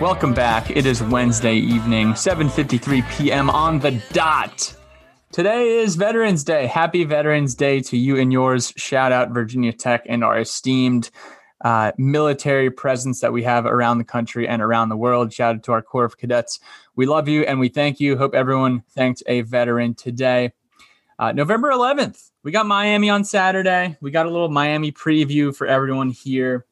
Welcome back. It is Wednesday evening, 7:53 p.m. on the dot. Today is Veterans Day. Happy Veterans Day to you and yours. Shout out Virginia Tech and our esteemed uh, military presence that we have around the country and around the world. Shout out to our Corps of Cadets. We love you and we thank you. Hope everyone thanked a veteran today. Uh, November 11th, we got Miami on Saturday. We got a little Miami preview for everyone here.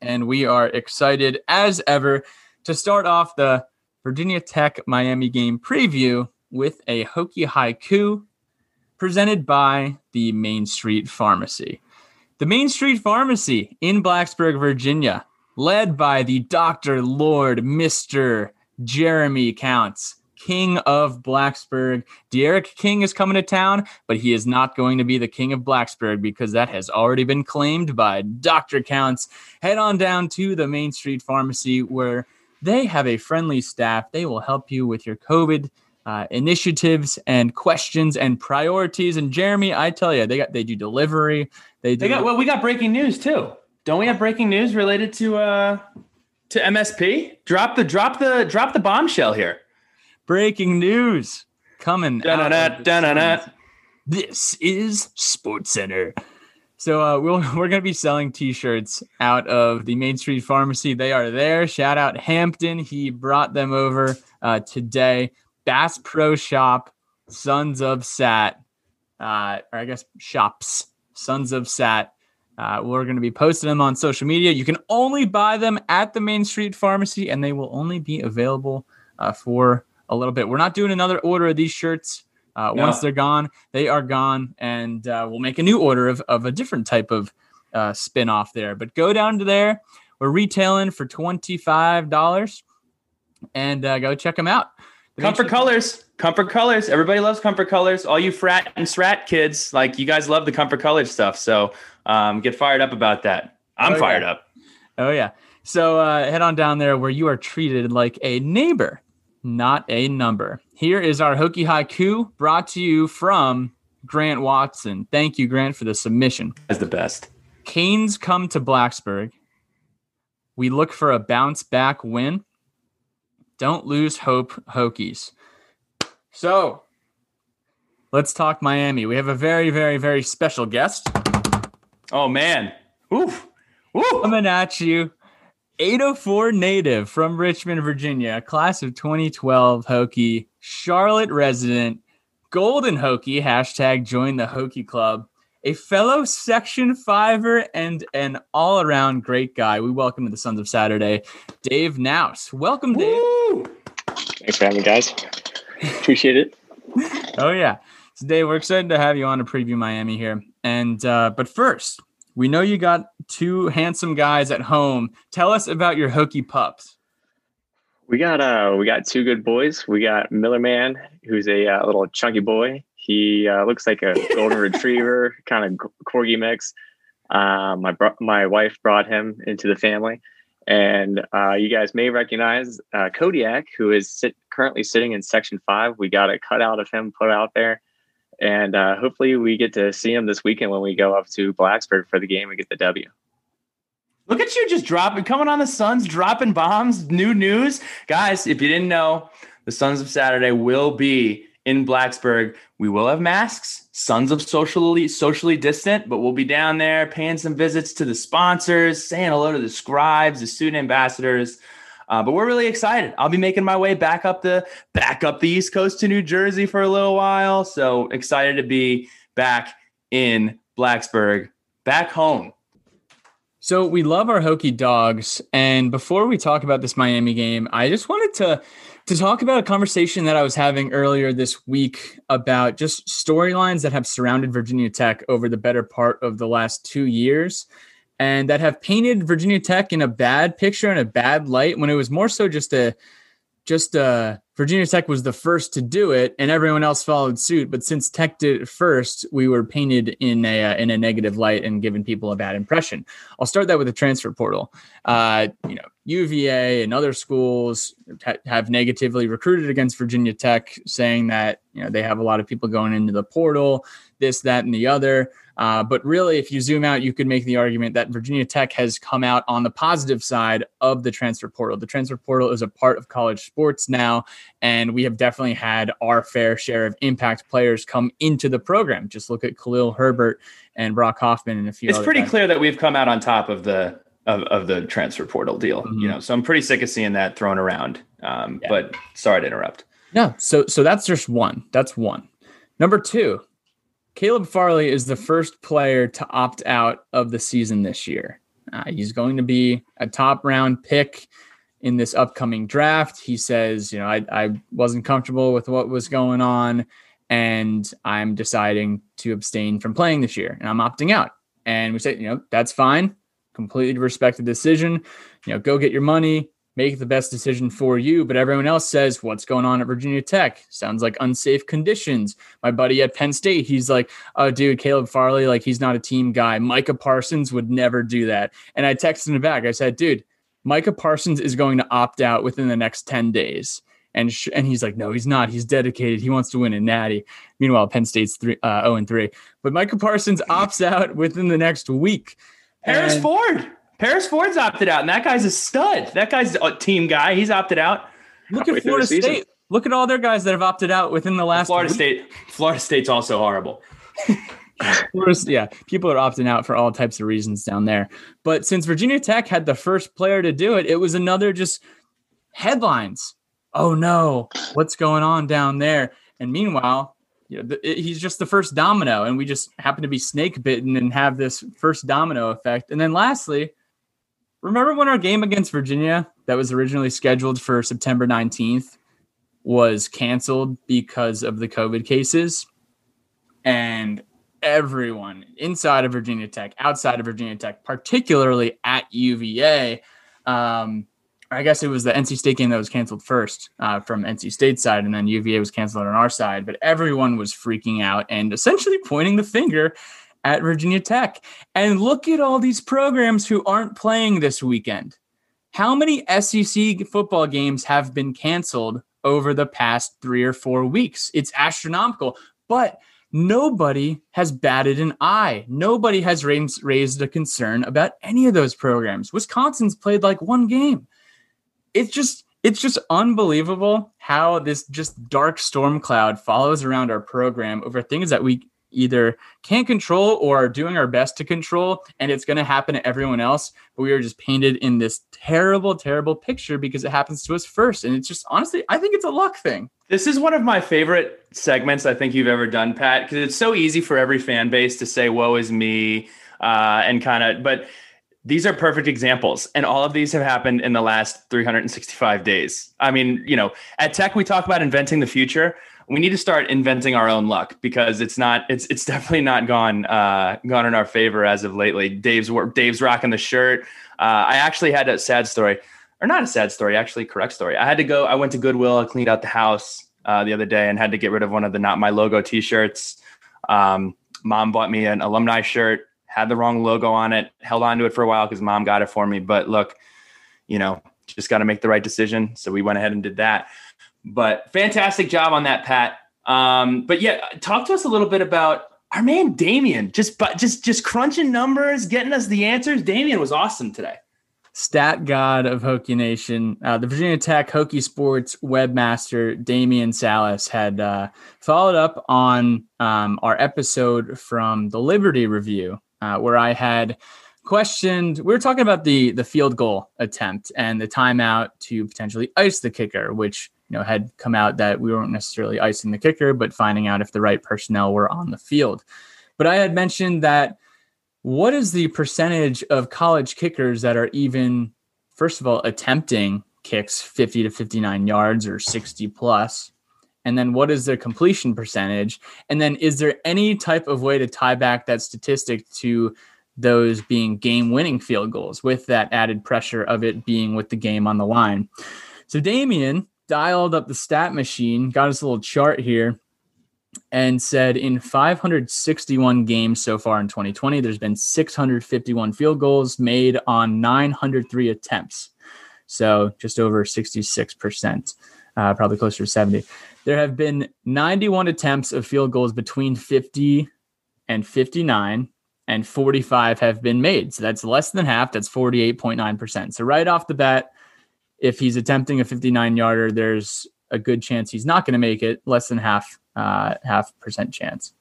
And we are excited as ever to start off the Virginia Tech Miami game preview with a Hokie haiku presented by the Main Street Pharmacy. The Main Street Pharmacy in Blacksburg, Virginia, led by the Dr. Lord Mr. Jeremy Counts, King of Blacksburg. D'Eriq King is coming to town, but he is not going to be the King of Blacksburg because that has already been claimed by Dr. Counts. Head on down to the Main Street Pharmacy where they have a friendly staff. They will help you with your COVID uh, initiatives and questions and priorities. And Jeremy, I tell you, they got they do delivery. They do. They got well, we got breaking news too. Don't we have breaking news related to uh to MSP? Drop the drop the drop the bombshell here. Breaking news coming. out. This is Sports Center. So uh, we'll, we're going to be selling T-shirts out of the Main Street Pharmacy. They are there. Shout out Hampton. He brought them over uh, today. Bass Pro Shop, Sons of Sat, uh, or I guess shops, Sons of Sat. Uh, we're going to be posting them on social media. You can only buy them at the Main Street Pharmacy, and they will only be available uh, for a little bit. We're not doing another order of these shirts. Uh, No. Once they're gone, they are gone, and uh, we'll make a new order of, of a different type of uh, spin off there. But go down to there. We're retailing for $25 and uh, go check them out. The Comfort colors. Comfort colors. Everybody loves comfort colors. All you frat and srat kids, like you guys love the comfort colors stuff. So um, get fired up about that. I'm Oh, yeah. fired up. Oh yeah. So uh, head on down there where you are treated like a neighbor, not a number. Here is our Hokie Haiku brought to you from Grant Watson. Thank you, Grant, for the submission. As the best. Canes come to Blacksburg. We look for a bounce back win. Don't lose hope, Hokies. So let's talk Miami. We have a very, very, very special guest. Oh man. Oof. Ooh. coming at you. 804 native from Richmond, Virginia, class of 2012 Hokie, Charlotte resident, Golden Hokie, hashtag join the Hokie Club, a fellow Section Fiver and an all around great guy. We welcome to the Sons of Saturday, Dave Naus. Welcome, Dave. Woo. Thanks for having me, guys. Appreciate it. Oh yeah. So Dave, we're excited to have you on to preview Miami here. And uh, but first, we know you got two handsome guys at home. Tell us about your Hokie pups. We got uh we got two good boys. We got Miller Man, who's a uh, little chunky boy. He uh, looks like a golden retriever, kind of corgi mix. Uh, my bro- my wife brought him into the family, and uh, you guys may recognize uh, Kodiak, who is sit- currently sitting in section five. We got a cutout of him put out there, and uh, hopefully we get to see him this weekend when we go up to Blacksburg for the game and get the W. Look at you just dropping, coming on the Suns, dropping bombs, new news. Guys, if you didn't know, the Sons of Saturday will be in Blacksburg. We will have masks, Sons of socially socially distant, but we'll be down there paying some visits to the sponsors, saying hello to the scribes, the student ambassadors. Uh, but we're really excited. I'll be making my way back up the back up the East Coast to New Jersey for a little while. So excited to be back in Blacksburg, back home. So we love our Hokie dogs, and before we talk about this Miami game, I just wanted to to talk about a conversation that I was having earlier this week about just storylines that have surrounded Virginia Tech over the better part of the last two years, and that have painted Virginia Tech in a bad picture and a bad light when it was more so just a just uh Virginia Tech was the first to do it, and everyone else followed suit. But since Tech did it first, we were painted in a uh, in a negative light and given people a bad impression. I'll start that with the transfer portal. Uh, you know, UVA and other schools ha- have negatively recruited against Virginia Tech, saying that you know they have a lot of people going into the portal, this, that, and the other. Uh, but really, if you zoom out, you could make the argument that Virginia Tech has come out on the positive side of the transfer portal. The transfer portal is a part of college sports now, and we have definitely had our fair share of impact players come into the program. Just look at Khalil Herbert and Brock Hoffman and a few. It's pretty guys. clear that we've come out on top of the of, of the transfer portal deal. Mhm. You know, so I'm pretty sick of seeing that thrown around. Um, Yeah. But sorry to interrupt. No, so so that's just one. That's one. Number two, Caleb Farley is the first player to opt out of the season this year. Uh, he's going to be a top round pick in this upcoming draft. He says, you know, I, I wasn't comfortable with what was going on, and I'm deciding to abstain from playing this year, and I'm opting out. And we say, you know, that's fine. Completely respect the decision. You know, go get your money, make the best decision for you. But everyone else says, what's going on at Virginia Tech? Sounds like unsafe conditions. My buddy at Penn State, he's like, oh, dude, Caleb Farley, like he's not a team guy. Micah Parsons would never do that. And I texted him back. I said, dude, Micah Parsons is going to opt out within the next 10 days. And, sh- and he's like, no, he's not. He's dedicated. He wants to win a natty. Meanwhile, Penn State's three, uh, 0 and 3. But Micah Parsons opts out within the next week. Harris And- Ford. Paris Ford's opted out, and that guy's a stud. That guy's a team guy. He's opted out. Look at Florida. State. Look at all their guys that have opted out within the last Florida week. State. Florida State's also horrible. Yeah, people are opting out for all types of reasons down there. But since Virginia Tech had the first player to do it, it was another just headlines. Oh no, what's going on down there? And meanwhile, you know, the, it- he's just the first domino, and we just happen to be snake bitten and have this first domino effect. And then lastly, remember when our game against Virginia that was originally scheduled for September 19th was canceled because of the COVID cases? And everyone inside of Virginia Tech, outside of Virginia Tech, particularly at UVA. Um, I guess it was the NC State game that was canceled first uh, from NC State side, and then UVA was canceled on our side. But everyone was freaking out and essentially pointing the finger at Virginia Tech. And look at all these programs who aren't playing this weekend. How many SEC football games have been canceled over the past three or four weeks? It's astronomical. But nobody has batted an eye. Nobody has raised, raised a concern about any of those programs. Wisconsin's played like one game. It's just it's just unbelievable how this just dark storm cloud follows around our program over things that we either can't control or are doing our best to control and it's going to happen to everyone else but we are just painted in this terrible terrible picture because it happens to us first and it's just honestly i think it's a luck thing This is one of my favorite segments I think you've ever done, Pat, because it's so easy for every fan base to say "woe is me" uh, and kind of. But these are perfect examples, and all of these have happened in the last 365 days. I mean, you know, at Tech we talk about inventing the future. We need to start inventing our own luck because it's not. It's it's definitely not gone uh, gone in our favor as of lately. Dave's Dave's rocking the shirt. Uh, I actually had a sad story or not a sad story, actually correct story. I had to go. I went to Goodwill. I cleaned out the house uh, the other day and had to get rid of one of the not my logo T-shirts. Um, mom bought me an alumni shirt, had the wrong logo on it. Held on to it for a while because mom got it for me. But look, you know, just got to make the right decision. So we went ahead and did that. But fantastic job on that, Pat. Um, but yeah, talk to us a little bit about our man Damien. Just just just crunching numbers, getting us the answers. Damien was awesome today. stat god of Hokie Nation, uh, the Virginia Tech Hokie Sports webmaster Damian Salas had uh, followed up on um, our episode from the Liberty Review, uh, where I had questioned. We were talking about the the field goal attempt and the timeout to potentially ice the kicker, which you know had come out that we weren't necessarily icing the kicker, but finding out if the right personnel were on the field. But I had mentioned that what is the percentage of college kickers that are even first of all attempting kicks 50 to 59 yards or 60 plus? and then what is their completion percentage and then is there any type of way to tie back that statistic to those being game winning field goals with that added pressure of it being with the game on the line so damien dialed up the stat machine got us a little chart here and said in 561 games so far in 2020, there's been 651 field goals made on 903 attempts. So just over 66%, uh, probably closer to 70. There have been 91 attempts of field goals between 50 and 59 and 45 have been made. So that's less than half. That's 48.9%. So right off the bat, if he's attempting a 59 yarder, there's a good chance he's not going to make it, less than half uh, half percent chance.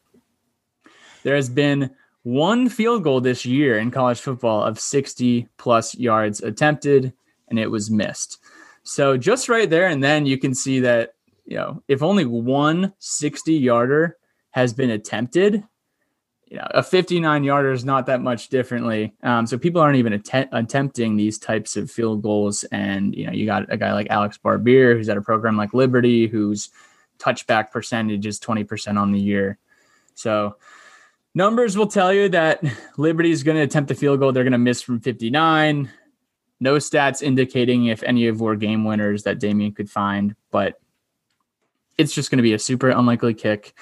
There has been one field goal this year in college football of 60 plus yards attempted, and it was missed. So just right there, and then you can see that you know if only one 60 yarder has been attempted, you know, a 59 yarder is not that much differently. Um, so people aren't even att- attempting these types of field goals. And, you know, you got a guy like Alex Barbir, who's at a program like Liberty, whose touchback percentage is 20% on the year. So numbers will tell you that Liberty is going to attempt the field goal. They're going to miss from 59. No stats indicating if any of were game winners that Damien could find, but it's just going to be a super unlikely kick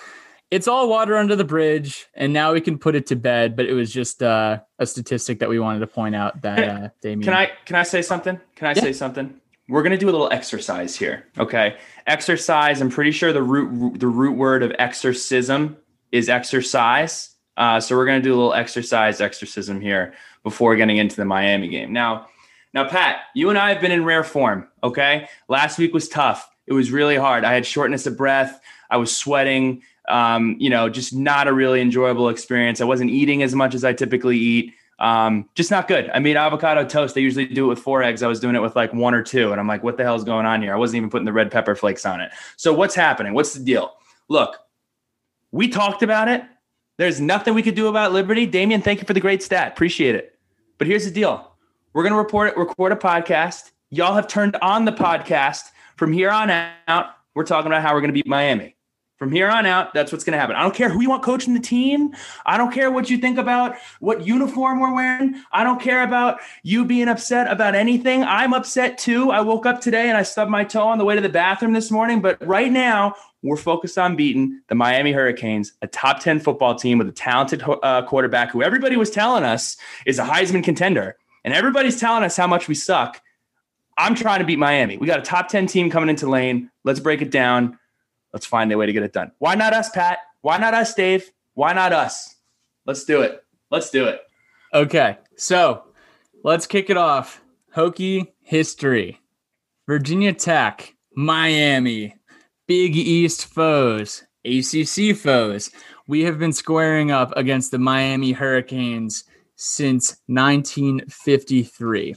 it's all water under the bridge, and now we can put it to bed. But it was just uh, a statistic that we wanted to point out that uh, Damien. Can I can I say something? Can I yeah. say something? We're gonna do a little exercise here. Okay, exercise. I'm pretty sure the root the root word of exorcism is exercise. Uh, so we're gonna do a little exercise exorcism here before getting into the Miami game. Now, now, Pat, you and I have been in rare form. Okay, last week was tough. It was really hard. I had shortness of breath. I was sweating um, you know, just not a really enjoyable experience. I wasn't eating as much as I typically eat. Um, just not good. I made avocado toast. They usually do it with four eggs. I was doing it with like one or two. And I'm like, what the hell is going on here? I wasn't even putting the red pepper flakes on it. So what's happening? What's the deal? Look, we talked about it. There's nothing we could do about Liberty. Damien, thank you for the great stat. Appreciate it. But here's the deal. We're going to report it, record a podcast. Y'all have turned on the podcast. From here on out, we're talking about how we're going to beat Miami. From here on out, that's what's going to happen. I don't care who you want coaching the team. I don't care what you think about what uniform we're wearing. I don't care about you being upset about anything. I'm upset too. I woke up today and I stubbed my toe on the way to the bathroom this morning. But right now, we're focused on beating the Miami Hurricanes, a top 10 football team with a talented uh, quarterback who everybody was telling us is a Heisman contender. And everybody's telling us how much we suck. I'm trying to beat Miami. We got a top 10 team coming into lane. Let's break it down. Let's find a way to get it done. Why not us, Pat? Why not us, Dave? Why not us? Let's do it. Let's do it. Okay. So let's kick it off. Hokie history. Virginia Tech, Miami, Big East foes, ACC foes. We have been squaring up against the Miami Hurricanes since 1953.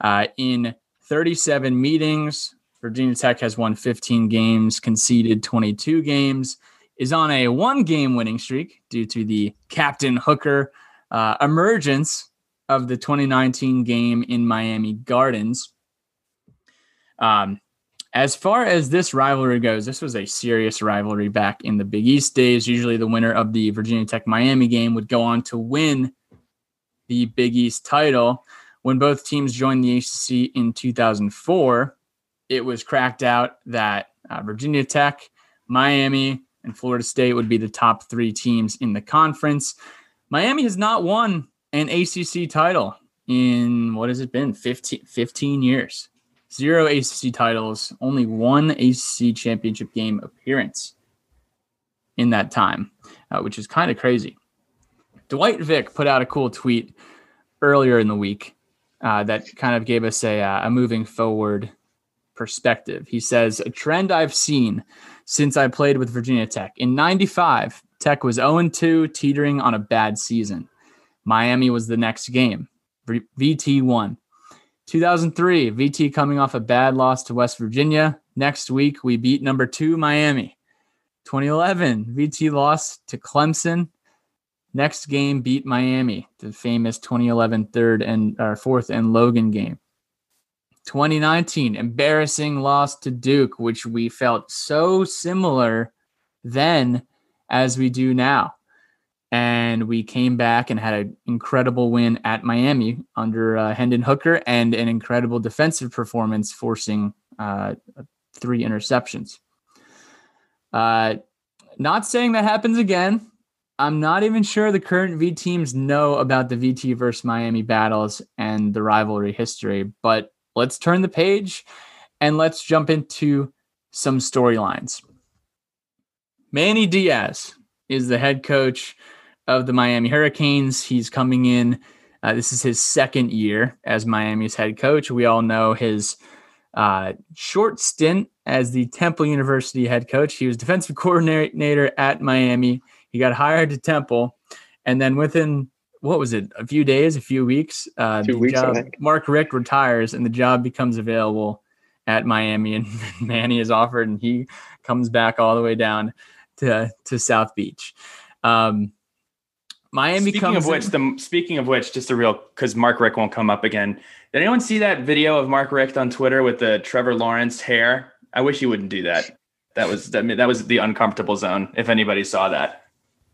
Uh, in 37 meetings, Virginia Tech has won 15 games, conceded 22 games, is on a one game winning streak due to the Captain Hooker uh, emergence of the 2019 game in Miami Gardens. Um, as far as this rivalry goes, this was a serious rivalry back in the Big East days. Usually, the winner of the Virginia Tech Miami game would go on to win the Big East title. When both teams joined the ACC in 2004, it was cracked out that uh, Virginia Tech, Miami, and Florida State would be the top three teams in the conference. Miami has not won an ACC title in what has it been 15, 15 years zero acc titles only one acc championship game appearance in that time uh, which is kind of crazy dwight vick put out a cool tweet earlier in the week uh, that kind of gave us a, uh, a moving forward perspective. He says, A trend I've seen since I played with Virginia Tech. In 95, Tech was 0 2, teetering on a bad season. Miami was the next game. VT won. 2003, VT coming off a bad loss to West Virginia. Next week, we beat number two Miami. 2011, VT lost to Clemson. Next game beat Miami, the famous 2011 third and or fourth and Logan game. 2019, embarrassing loss to Duke, which we felt so similar then as we do now. And we came back and had an incredible win at Miami under uh, Hendon Hooker and an incredible defensive performance, forcing uh, three interceptions. Uh, not saying that happens again. I'm not even sure the current V teams know about the VT versus Miami battles and the rivalry history, but let's turn the page and let's jump into some storylines. Manny Diaz is the head coach of the Miami Hurricanes. He's coming in. Uh, this is his second year as Miami's head coach. We all know his uh, short stint as the Temple University head coach. He was defensive coordinator at Miami. He got hired to Temple, and then within what was it, a few days, a few weeks, uh, Two weeks, job, Mark Richt retires, and the job becomes available at Miami, and Manny is offered, and he comes back all the way down to to South Beach. Um, Miami speaking of which, in, the speaking of which, just a real because Mark Richt won't come up again. Did anyone see that video of Mark Richt on Twitter with the Trevor Lawrence hair? I wish he wouldn't do that. That was that, that was the uncomfortable zone. If anybody saw that,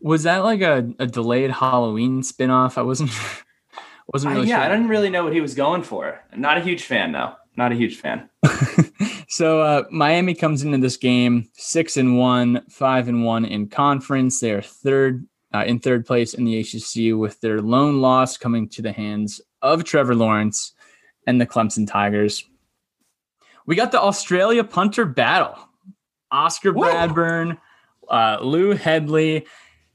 was that like a, a delayed Halloween spinoff? I wasn't wasn't really. Uh, yeah, sure. I didn't really know what he was going for. Not a huge fan though. Not a huge fan. so uh, Miami comes into this game six and one, five and one in conference. They are third uh, in third place in the ACC with their lone loss coming to the hands of Trevor Lawrence and the Clemson Tigers. We got the Australia punter battle. Oscar Whoa. Bradburn, uh, Lou Hedley.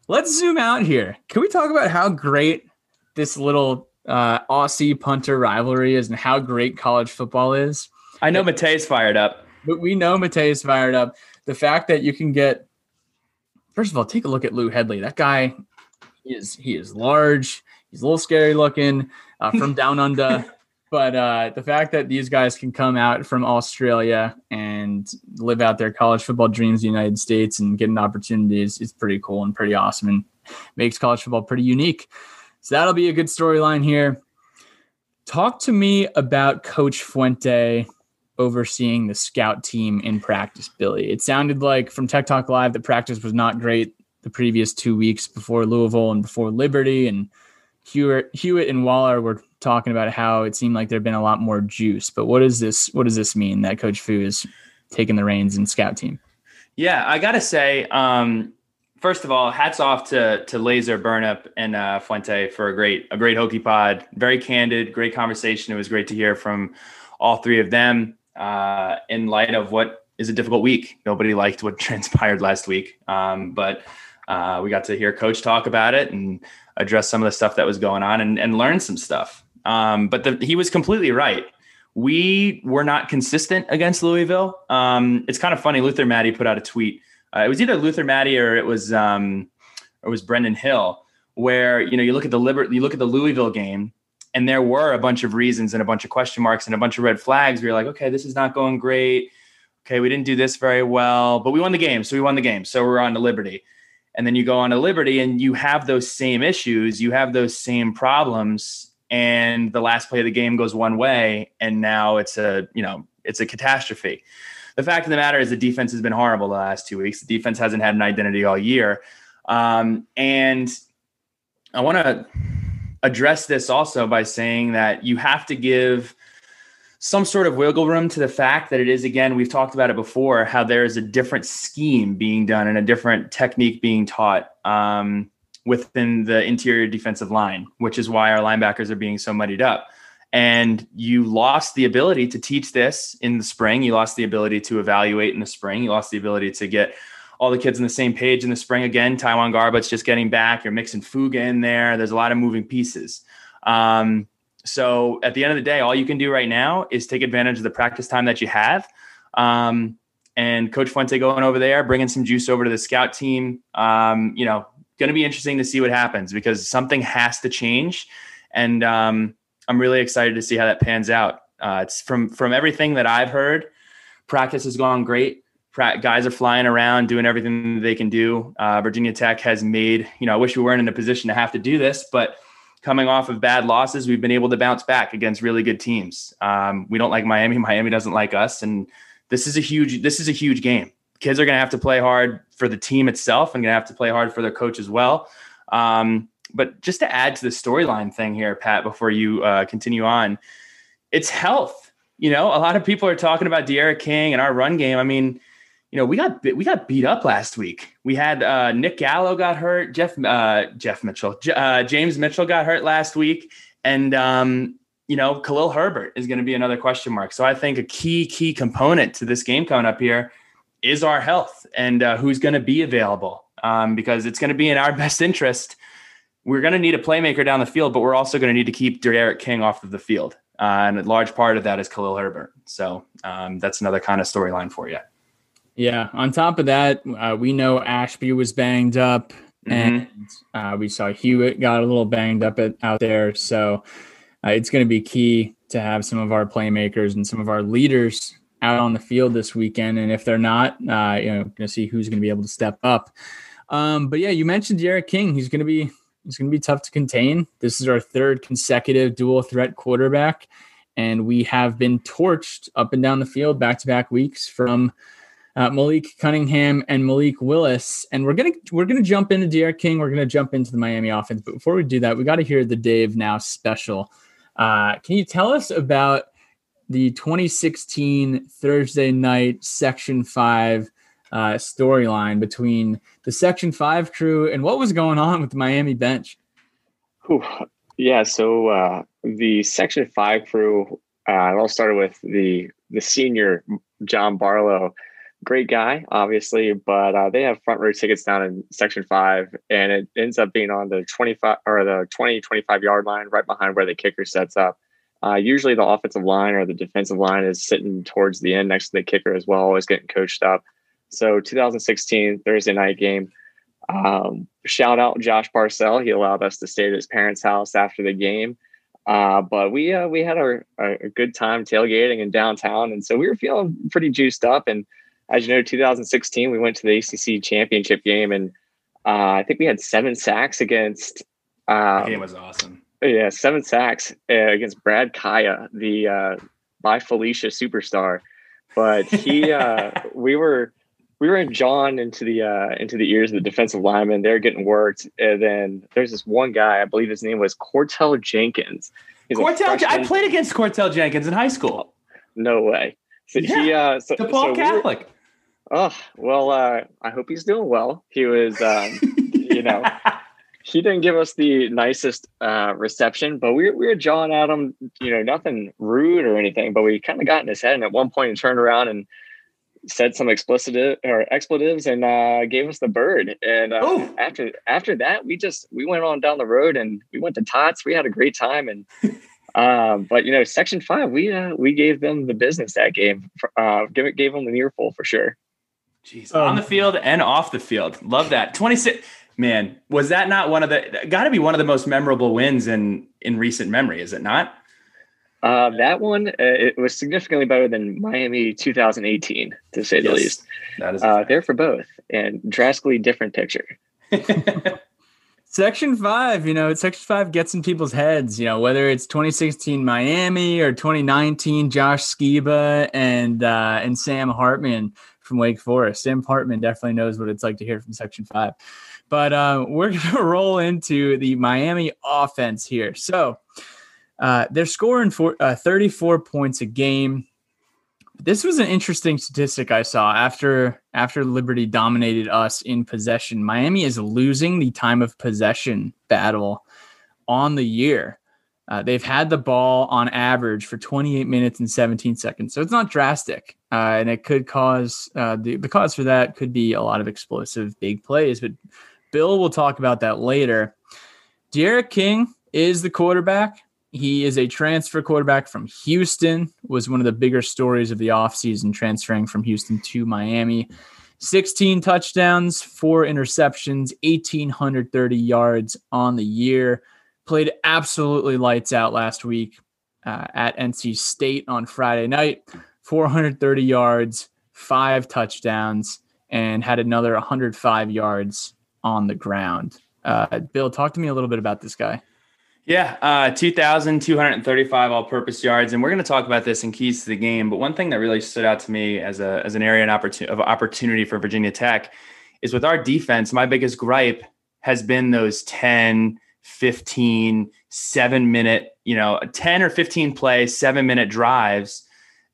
Let's zoom out here. Can we talk about how great this little uh, Aussie punter rivalry is and how great college football is? I know Mate's fired up. But we know Mate's fired up. The fact that you can get first of all, take a look at Lou Hedley. That guy he is he is large. He's a little scary looking uh, from down under. But uh, the fact that these guys can come out from Australia and live out their college football dreams in the United States and get an opportunity is, is pretty cool and pretty awesome and makes college football pretty unique. So that'll be a good storyline here. Talk to me about Coach Fuente overseeing the scout team in practice, Billy. It sounded like from Tech Talk Live that practice was not great the previous two weeks before Louisville and before Liberty. And Hewitt, Hewitt and Waller were talking about how it seemed like there'd been a lot more juice. But what does this what does this mean that Coach Fu is taking the reins in scout team? Yeah, I gotta say, um, first of all, hats off to to Laser Burnup and uh, Fuente for a great a great Hokie pod. Very candid, great conversation. It was great to hear from all three of them uh, in light of what is a difficult week. Nobody liked what transpired last week, um, but uh, we got to hear Coach talk about it and address some of the stuff that was going on and, and learn some stuff. Um, but the, he was completely right. We were not consistent against Louisville. Um, it's kind of funny. Luther Maddy put out a tweet. Uh, it was either Luther Maddy or it was um, or it was Brendan Hill, where you know you look at the Liber- you look at the Louisville game and there were a bunch of reasons and a bunch of question marks and a bunch of red flags. We were like, okay, this is not going great. Okay, we didn't do this very well, but we won the game. So we won the game. So we're on to Liberty. And then you go on to Liberty and you have those same issues, you have those same problems. And the last play of the game goes one way, and now it's a, you know, it's a catastrophe. The fact of the matter is the defense has been horrible the last two weeks. The defense hasn't had an identity all year. Um, and I want to address this also by saying that you have to give some sort of wiggle room to the fact that it is again we've talked about it before how there is a different scheme being done and a different technique being taught um, within the interior defensive line which is why our linebackers are being so muddied up and you lost the ability to teach this in the spring you lost the ability to evaluate in the spring you lost the ability to get all the kids on the same page in the spring again. Taiwan Garbut's just getting back. You're mixing Fuga in there. There's a lot of moving pieces. Um, so at the end of the day, all you can do right now is take advantage of the practice time that you have. Um, and Coach Fuente going over there, bringing some juice over to the scout team. Um, you know, going to be interesting to see what happens because something has to change, and um, I'm really excited to see how that pans out. Uh, it's from from everything that I've heard. Practice has gone great guys are flying around doing everything they can do. Uh, Virginia Tech has made, you know, I wish we weren't in a position to have to do this, but coming off of bad losses, we've been able to bounce back against really good teams. Um, we don't like Miami. Miami doesn't like us. And this is a huge, this is a huge game. Kids are going to have to play hard for the team itself and going to have to play hard for their coach as well. Um, but just to add to the storyline thing here, Pat, before you uh, continue on, it's health. You know, a lot of people are talking about D'Eriq King and our run game. I mean, you know, we got we got beat up last week. We had uh, Nick Gallo got hurt, Jeff uh, Jeff Mitchell, uh, James Mitchell got hurt last week, and um, you know, Khalil Herbert is going to be another question mark. So I think a key key component to this game coming up here is our health and uh, who's going to be available, um, because it's going to be in our best interest we're going to need a playmaker down the field, but we're also going to need to keep D'Eriq King off of the field. Uh, and a large part of that is Khalil Herbert. So um, that's another kind of storyline for you. Yeah. On top of that, uh, we know Ashby was banged up, mm-hmm. and uh, we saw Hewitt got a little banged up at, out there. So uh, it's going to be key to have some of our playmakers and some of our leaders out on the field this weekend. And if they're not, uh, you know, going to see who's going to be able to step up. Um, but yeah, you mentioned D'Eriq King. He's going to be he's going to be tough to contain. This is our third consecutive dual threat quarterback, and we have been torched up and down the field back to back weeks from uh, Malik Cunningham and Malik Willis. And we're gonna we're gonna jump into D'Eriq King. We're gonna jump into the Miami offense. But before we do that, we got to hear the Dave Now special. Uh, can you tell us about the 2016 Thursday night Section Five uh, storyline between the Section Five crew and what was going on with the Miami bench? Whew. Yeah, so uh, the Section Five crew. Uh, it all started with the the senior John Barlow great guy, obviously, but uh, they have front row tickets down in section five, and it ends up being on the 25 or the 20, 25 yard line, right behind where the kicker sets up. Uh, usually, the offensive line or the defensive line is sitting towards the end next to the kicker as well, always getting coached up. So, 2016 Thursday night game. Um, shout out Josh Parcell. He allowed us to stay at his parents' house after the game. Uh, but we uh, we had a, a good time tailgating in downtown, and so we were feeling pretty juiced up. And as you know, 2016, we went to the ACC championship game, and uh, I think we had seven sacks against. Um, game was awesome. Yeah, seven sacks uh, against Brad Kaaya, the uh, by Felicia superstar. But he, uh, we were we were in John into the uh, into the ears of the defensive lineman. They're getting worked, and then there's this one guy. I believe his name was Cortell Jenkins. He's Cortel, I played against Cortell Jenkins in high school. No way. So yeah, he, uh, so, DePaul so Catholic. We were, Oh well, uh, I hope he's doing well. He was, um, you know, he didn't give us the nicest uh, reception, but we, we were jawing at him, you know, nothing rude or anything, but we kind of got in his head, and at one point he turned around and said some explicit or expletives and uh, gave us the bird. And uh, after after that, we just we went on down the road and we went to Tots. We had a great time and. Um, but you know, Section Five, we uh, we gave them the business that game. Uh, give gave them the near full for sure. Jeez, um, on the field and off the field. Love that. 26 man, was that not one of the got to be one of the most memorable wins in in recent memory, is it not? Uh, that one uh, it was significantly better than Miami 2018, to say yes, the least. That is uh, there for both, and drastically different picture. Section five, you know, Section five gets in people's heads. You know, whether it's 2016 Miami or 2019 Josh Sciba and uh, and Sam Hartman from Wake Forest. Sam Hartman definitely knows what it's like to hear from Section 5. But uh, we're going to roll into the Miami offense here. So uh, they're scoring for, uh, 34 points a game. This was an interesting statistic I saw after after Liberty dominated us in possession. Miami is losing the time of possession battle on the year. Uh, they've had the ball on average for 28 minutes and 17 seconds. So it's not drastic. Uh, and it could cause uh, the, the cause for that could be a lot of explosive big plays. But Bill will talk about that later. D'Eriq King is the quarterback. He is a transfer quarterback from Houston, was one of the bigger stories of the offseason, transferring from Houston to Miami. 16 touchdowns, four interceptions, 1,830 yards on the year played absolutely lights out last week uh, at NC State on Friday night. 430 yards, five touchdowns, and had another 105 yards on the ground. Uh, Bill, talk to me a little bit about this guy. Yeah, uh, 2,235 all-purpose yards, and we're going to talk about this in keys to the game. But one thing that really stood out to me as a as an area of opportunity for Virginia Tech is with our defense. My biggest gripe has been those 10, 15, seven minute, you know, 10 or 15 play, seven minute drives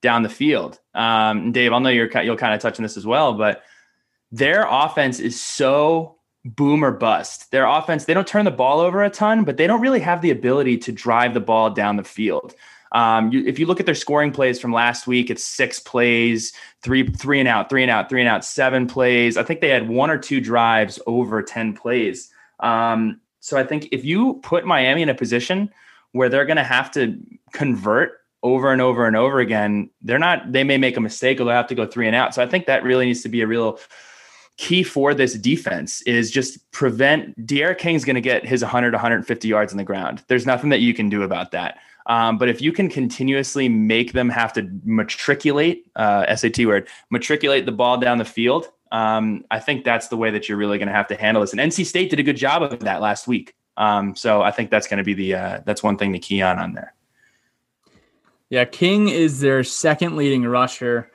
down the field. Um, Dave, I'll know you're, you'll kind of touch on this as well, but their offense is so boom or bust. Their offense, they don't turn the ball over a ton, but they don't really have the ability to drive the ball down the field. Um, you, if you look at their scoring plays from last week, it's six plays, three three and out, three and out, three and out, seven plays. I think they had one or two drives over ten plays. Um, So I think if you put Miami in a position where they're going to have to convert over and over and over again, they're not, they may make a mistake or they'll have to go three and out. So I think that really needs to be a real key for this defense is just prevent D'Eriq King's going to get his 100, 150 yards in the ground. There's nothing that you can do about that. Um, but if you can continuously make them have to matriculate, uh, SAT word, matriculate the ball down the field, um, I think that's the way that you're really going to have to handle this. And NC State did a good job of that last week. Um, so I think that's going to be the uh, that's one thing to key on on there. Yeah, King is their second leading rusher,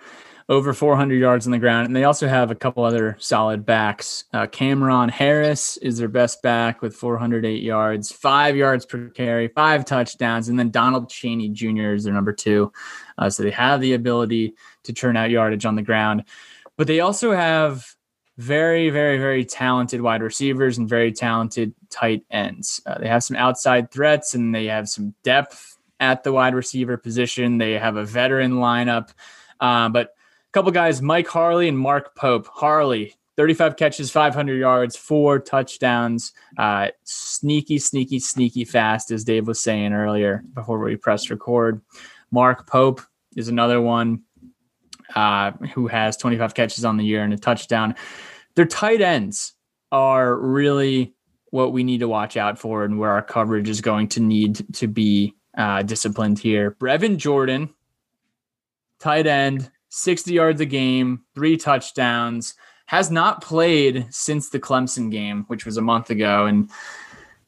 over 400 yards on the ground, and they also have a couple other solid backs. Uh, Cameron Harris is their best back with 408 yards, five yards per carry, five touchdowns, and then Donald Chaney Jr. is their number two. Uh, so they have the ability to churn out yardage on the ground, but they also have very, very, very talented wide receivers and very talented tight ends. Uh, they have some outside threats and they have some depth at the wide receiver position. They have a veteran lineup, uh, but a couple guys, Mike Harley and Mark Pope. Harley, 35 catches, 500 yards, four touchdowns. Uh, sneaky, sneaky, sneaky fast, as Dave was saying earlier before we pressed record. Mark Pope is another one uh, who has 25 catches on the year and a touchdown. Their tight ends are really what we need to watch out for and where our coverage is going to need to be uh, disciplined here. Brevin Jordan, tight end, 60 yards a game, three touchdowns, has not played since the Clemson game, which was a month ago. And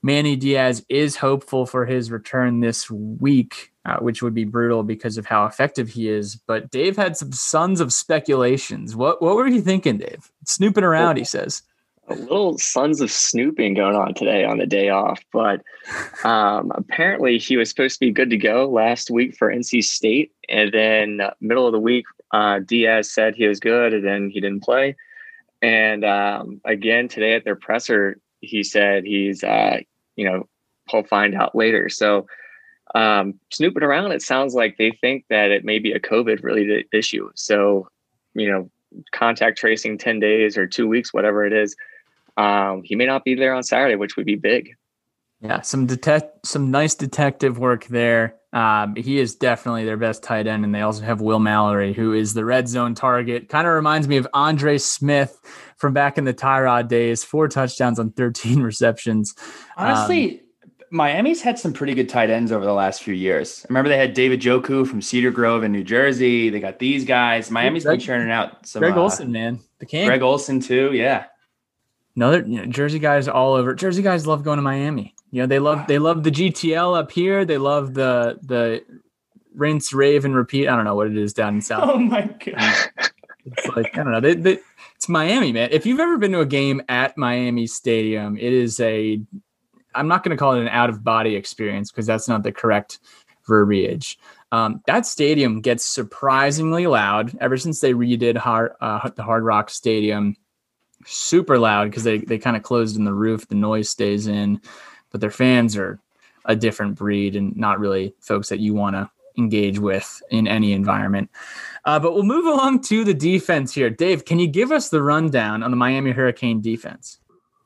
Manny Diaz is hopeful for his return this week, uh, which would be brutal because of how effective he is. But Dave had some sons of speculations. What what were you thinking, Dave? Snooping around, he says a little sons of snooping going on today on the day off, but um, apparently he was supposed to be good to go last week for NC State, and then uh, middle of the week, uh, Diaz said he was good, and then he didn't play. And um, again today at their presser, he said he's uh, you know he'll find out later. So um, snooping around, it sounds like they think that it may be a COVID related issue. So you know contact tracing 10 days or two weeks, whatever it is, um, he may not be there on Saturday, which would be big. Yeah, some detect some nice detective work there. Um, he is definitely their best tight end, and they also have Will Mallory, who is the red zone target. Kind of reminds me of Andre Smith from back in the Tyrod days. Four touchdowns on 13 receptions. Honestly, um, Miami's had some pretty good tight ends over the last few years. I remember they had David Njoku from Cedar Grove in New Jersey. They got these guys. Miami's Greg, been churning out some. Greg uh, Olsen, man, the king. Greg Olsen too. Yeah, another you know, Jersey guys all over. Jersey guys love going to Miami. You know, they love they love the GTL up here. They love the the rinse, rave, and repeat. I don't know what it is down in South. Oh my god! It's like I don't know. They, they, it's Miami, man. If you've ever been to a game at Miami Stadium, it is a. I'm not going to call it an out of body experience because that's not the correct verbiage. Um, that stadium gets surprisingly loud ever since they redid hard, uh, the Hard Rock Stadium super loud because they, they kind of closed in the roof. The noise stays in, but their fans are a different breed and not really folks that you want to engage with in any environment. Uh, but we'll move along to the defense here. Dave, can you give us the rundown on the Miami Hurricane defense?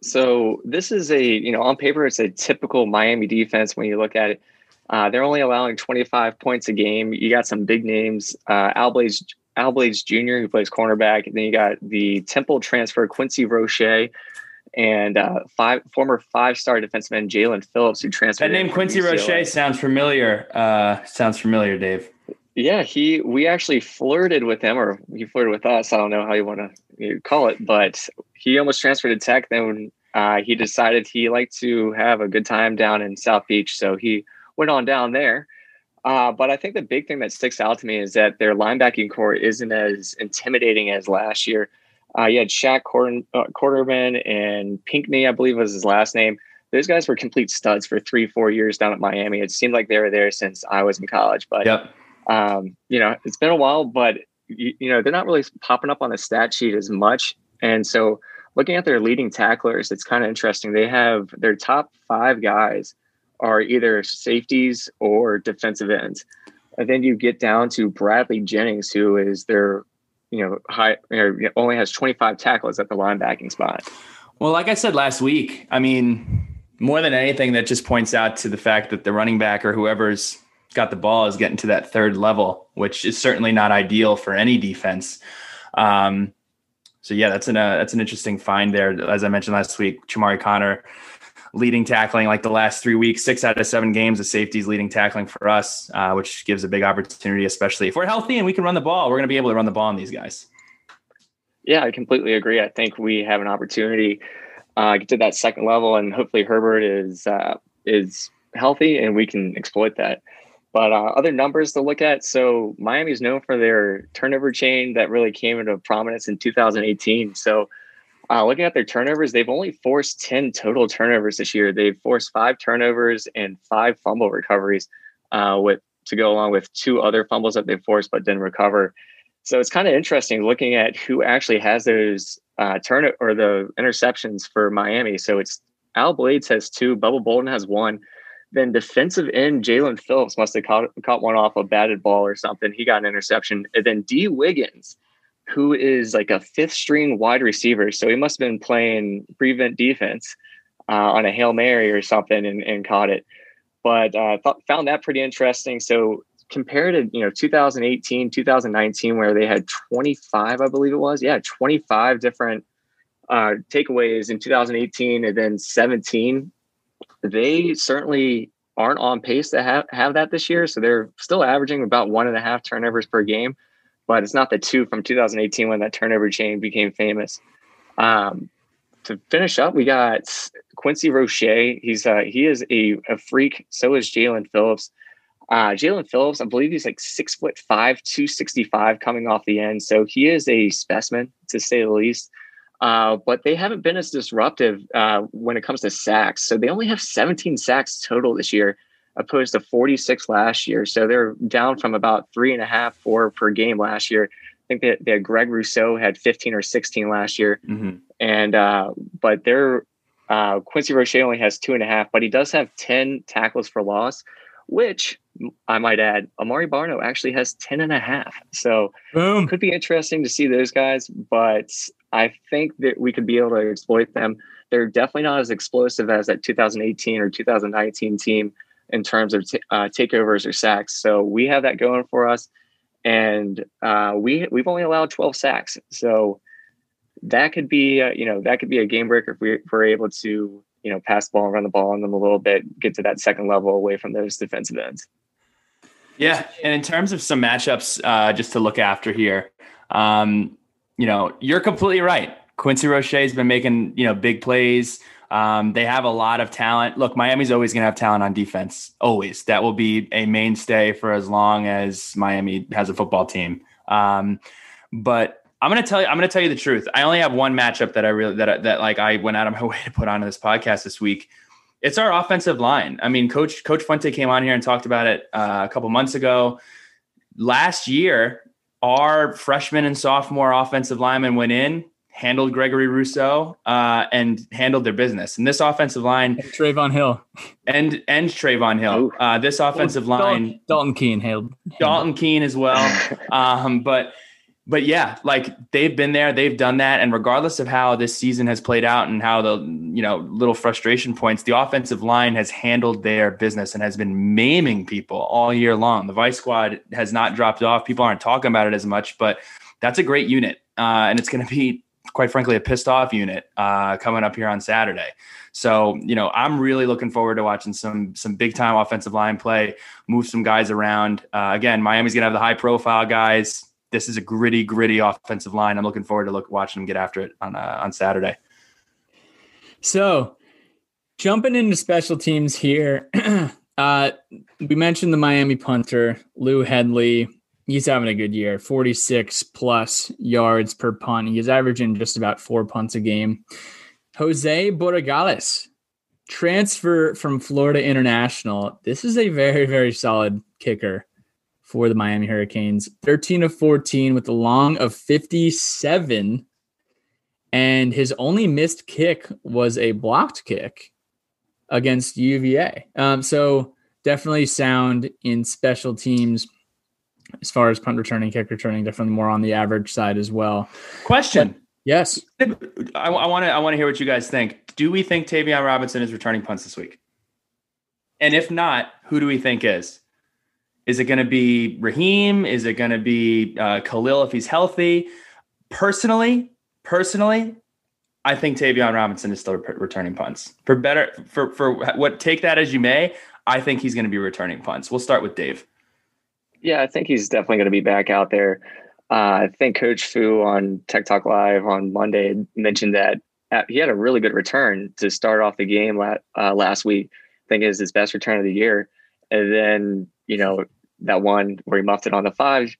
So this is a, you know, on paper, it's a typical Miami defense when you look at it. Uh, they're only allowing 25 points a game. You got some big names. Uh, Al Blades Jr., who plays cornerback. And then you got the Temple transfer, Quincy Roche, and uh, five former five star defenseman Jaelan Phillips, who transferred. That name Quincy Roche sounds familiar. Uh, sounds familiar, Dave. Yeah, he we actually flirted with him, or he flirted with us. I don't know how you want to call it, but he almost transferred to Tech. Then uh, he decided he liked to have a good time down in South Beach, so he went on down there. Uh, but I think the big thing that sticks out to me is that their linebacking core isn't as intimidating as last year. Uh, you had Shaq Quarter, uh, Quarterman and Pinckney, I believe was his last name. Those guys were complete studs for three, four years down at Miami. It seemed like they were there since I was in college. But, yep. um, you know, it's been a while, but, you, you know, they're not really popping up on the stat sheet as much. And so looking at their leading tacklers, it's kind of interesting. They have their top five guys are either safeties or defensive ends. And then you get down to Bradley Jennings, who is their, you know, high you know, only has 25 tackles at the linebacking spot. Well, like I said last week, I mean, more than anything, that just points out to the fact that the running back or whoever's got the ball is getting to that third level, which is certainly not ideal for any defense. Um, so yeah, that's an uh, that's an interesting find there. As I mentioned last week, Chamarri Conner leading tackling like the last three weeks, six out of seven games, the safeties leading tackling for us, uh, which gives a big opportunity, especially if we're healthy and we can run the ball. We're going to be able to run the ball on these guys. Yeah, I completely agree. I think we have an opportunity uh, get to that second level, and hopefully Herbert is uh, is healthy and we can exploit that. But uh, other numbers to look at. So Miami is known for their turnover chain that really came into prominence in 2018. So uh, looking at their turnovers, they've only forced 10 total turnovers this year. They've forced five turnovers and five fumble recoveries uh, with to go along with two other fumbles that they forced but didn't recover. So it's kind of interesting looking at who actually has those uh, turn or the interceptions for Miami. So it's Al Blades has two, Bubba Bolden has one. Then defensive end Jaelan Phillips must have caught, caught one off a batted ball or something. He got an interception. And then Dee Wiggins, who is like a fifth string wide receiver. So he must have been playing prevent defense uh, on a Hail Mary or something and, and caught it. But uh, thought, found that pretty interesting. So compared to, you know, 2018, 2019, where they had 25, I believe it was. Yeah, 25 different uh, takeaways in 2018 and then 17 they certainly aren't on pace to have, have that this year. So they're still averaging about one and a half turnovers per game, but it's not the two from 2018 when that turnover chain became famous. Um, to finish up, we got Quincy Roche. He's uh, he is a, a freak. So is Jalen Phillips. Uh, Jaelan Phillips, I believe he's like six foot five, 265 coming off the end. So he is a specimen to say the least. Uh, but they haven't been as disruptive uh, when it comes to sacks. So they only have 17 sacks total this year, opposed to 46 last year. So they're down from about three and a half, four per game last year. I think that, that Greg Rousseau had 15 or 16 last year. Mm-hmm. And, uh, but they're, uh, Quincy Roche only has two and a half, but he does have 10 tackles for loss, which I might add, Amare Barno actually has 10 and a half. So Boom. could be interesting to see those guys, but I think that we could be able to exploit them. They're definitely not as explosive as that 2018 or 2019 team in terms of t- uh, takeovers or sacks. So we have that going for us, and uh, we we've only allowed 12 sacks. So that could be uh, you know that could be a game breaker if, we, if we're able to you know pass the ball and run the ball on them a little bit, get to that second level away from those defensive ends. Yeah, and in terms of some matchups, uh, just to look after here, um, you know, you're completely right. Quincy Roche has been making, you know, big plays. Um, they have a lot of talent. Look, Miami's always going to have talent on defense. Always. That will be a mainstay for as long as Miami has a football team. Um, but I'm going to tell you, I'm going to tell you the truth. I only have one matchup that I really, that, that like I went out of my way to put on this podcast this week. It's our offensive line. I mean, coach, coach Fuente came on here and talked about it uh, a couple months ago. Last year, our freshman and sophomore offensive linemen went in, handled Gregory Rousseau, uh, and handled their business. And this offensive line, and Trevon Hill, and and Trevon Hill. Uh, this offensive line, Dalton Keene handled, Dalton Keene as well. Um, but but yeah, like they've been there, they've done that, and regardless of how this season has played out and how the you know little frustration points, the offensive line has handled their business and has been maiming people all year long. The Vice Squad has not dropped off. People aren't talking about it as much, but that's a great unit, uh, and it's going to be quite frankly a pissed off unit uh, coming up here on Saturday. So you know I'm really looking forward to watching some some big time offensive line play, move some guys around. Uh, again, Miami's to have the high profile guys this is a gritty, gritty offensive line. I'm looking forward to look watching them get after it on uh, on Saturday. So, jumping into special teams here, uh, we mentioned the Miami punter Lou Hedley. He's having a good year, 46 plus yards per punt. He's averaging just about four punts a game. Jose Borregales, transfer from Florida International. This is a very, very solid kicker for the Miami Hurricanes. 13 of 14 with a long of 57. And his only missed kick was a blocked kick against UVA. Um, so definitely sound in special teams as far as punt returning, kick returning, definitely more on the average side as well. Question. Yes. I want to. I want to hear what you guys think. Do we think Tayvion Robinson is returning punts this week? And if not, who do we think is? Is it going to be Raheem? Is it going to be uh, Khalil if he's healthy? Personally, personally, I think Tayvion Robinson is still re- returning punts. For better, for for what take that as you may, I think he's going to be returning punts. We'll start with Dave. Yeah, I think he's definitely going to be back out there. Uh, I think Coach Fu on Tech Talk Live on Monday mentioned that he had a really good return to start off the game uh, last week. I think is his best return of the year, and then you know that one where he muffed it on the five.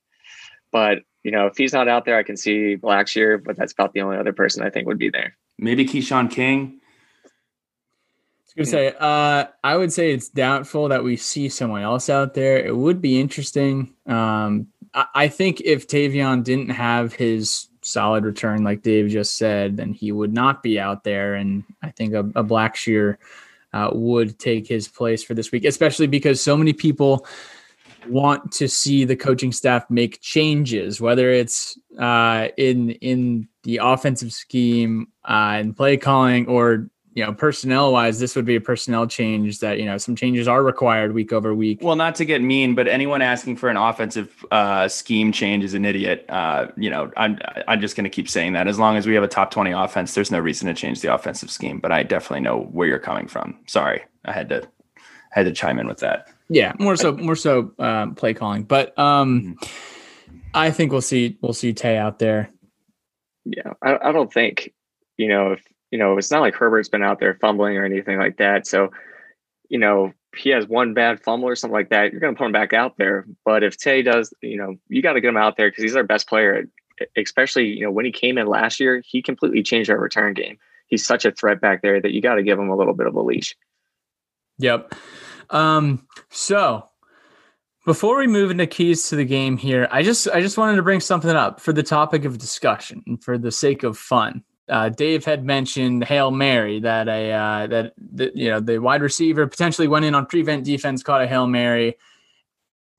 But you know, if he's not out there, I can see Blackshear, but that's about the only other person I think would be there. Maybe Keshawn King. Was gonna say, uh, I would say it's doubtful that we see someone else out there. It would be interesting. Um, I, I think if Tayvion didn't have his solid return, like Dave just said, then he would not be out there. And I think a, a Blackshear uh, would take his place for this week, especially because so many people want to see the coaching staff make changes, whether it's uh, in in the offensive scheme uh, and play calling, or you know personnel wise, this would be a personnel change that you know some changes are required week over week. Well, not to get mean, but anyone asking for an offensive uh, scheme change is an idiot. Uh, you know, I'm I'm just going to keep saying that. As long as we have a top twenty offense, there's no reason to change the offensive scheme. But I definitely know where you're coming from. Sorry, I had to I had to chime in with that. Yeah, more so, more so um, play calling. But um, mm-hmm. I think we'll see we'll see Tay out there. Yeah, I, I don't think you know if you know it's not like Herbert's been out there fumbling or anything like that. So you know he has one bad fumble or something like that, you're going to put him back out there. But if Tay does, you know, you got to get him out there because he's our best player. Especially you know when he came in last year, he completely changed our return game. He's such a threat back there that you got to give him a little bit of a leash. Yep. Um, so before we move into keys to the game here, I just I just wanted to bring something up for the topic of discussion and for the sake of fun. Uh, Dave had mentioned Hail Mary that a uh, that the, you know the wide receiver potentially went in on prevent defense, caught a Hail Mary.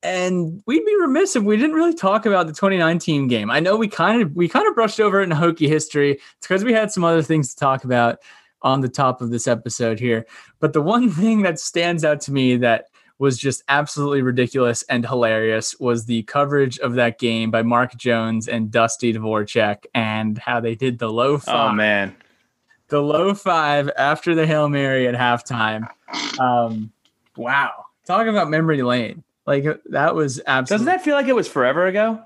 And we'd be remiss if we didn't really talk about the 2019 game. I know we kind of we kind of brushed over it in Hokie history. It's because we had some other things to talk about on the top of this episode here. But the one thing that stands out to me that was just absolutely ridiculous and hilarious was the coverage of that game by Mark Jones and Dusty Dvoracek and how they did the low five. Oh man. The low five after the Hail Mary at halftime. Um, wow. Talk about memory lane. Like that was absolutely Doesn't that feel like it was forever ago?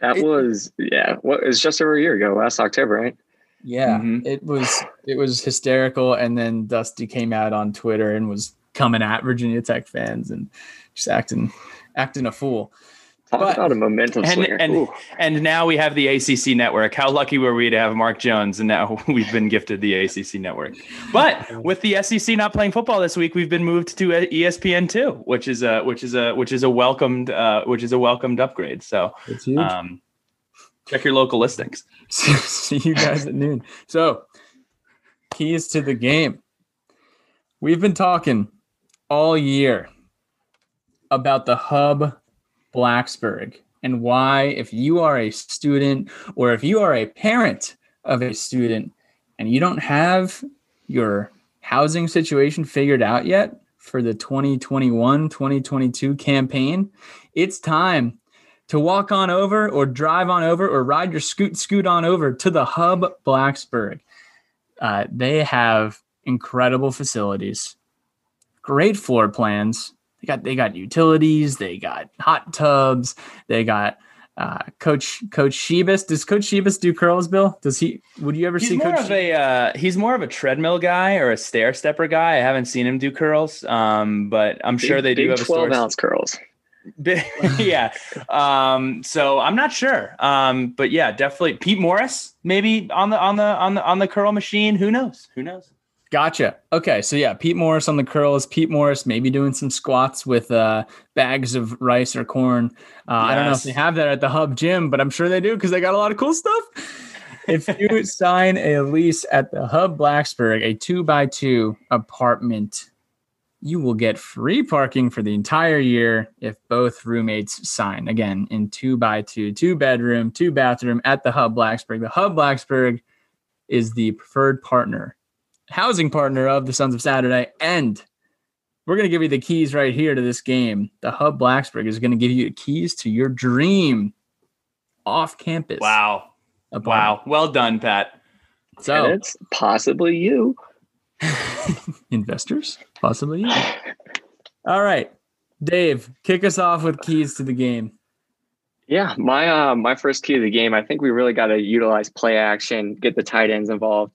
That it, was yeah, what well, it was just over a year ago, last October, right? Yeah, mm-hmm. it was it was hysterical. And then Dusty came out on Twitter and was coming at Virginia Tech fans and just acting acting a fool. Talk but, about a momentum and, And, and now we have the ACC network. How lucky were we to have Mark Jones? And now we've been gifted the ACC network. But with the SEC not playing football this week, we've been moved to ESPN two, which is a which is a which is a welcomed uh, which is a welcomed upgrade. So um, check your local listings. See you guys at noon. So, keys to the game. We've been talking all year about the hub Blacksburg and why, if you are a student or if you are a parent of a student and you don't have your housing situation figured out yet for the 2021 2022 campaign, it's time to walk on over or drive on over or ride your scoot scoot on over to the hub blacksburg. Uh, they have incredible facilities great floor plans they got they got utilities they got hot tubs they got uh, Coach Coach Shebus. Does Coach Shebus do curls, Bill? Does he? Would you ever he's see? More Coach of a uh, he's more of a treadmill guy or a stair stepper guy. I haven't seen him do curls, um, but I'm sure they do have twelve ounce curls. yeah. Um, so I'm not sure. Um, but yeah, definitely Pete Morris, maybe on the on the on the on the curl machine. Who knows? Who knows? Gotcha. Okay, so yeah, Pete Morris on the curls. Pete Morris maybe doing some squats with uh, bags of rice or corn. Uh, yes. I don't know if they have that at the Hub Gym, but I'm sure they do because they got a lot of cool stuff. if you sign a lease at the Hub Blacksburg, a two by two apartment you will get free parking for the entire year if both roommates sign. Again, in two by two, two bedroom, two bathroom at the Hub Blacksburg. The Hub Blacksburg is the preferred partner, housing partner of the Sons of Saturday. And we're going to give you the keys right here to this game. The Hub Blacksburg is going to give you the keys to your dream off campus. Wow. Wow. Well done, Pat. So and it's possibly you. investors, possibly you. All right. Dave, kick us off with keys to the game. Yeah, my uh, my first key to the game. I think we really got to utilize play action, get the tight ends involved.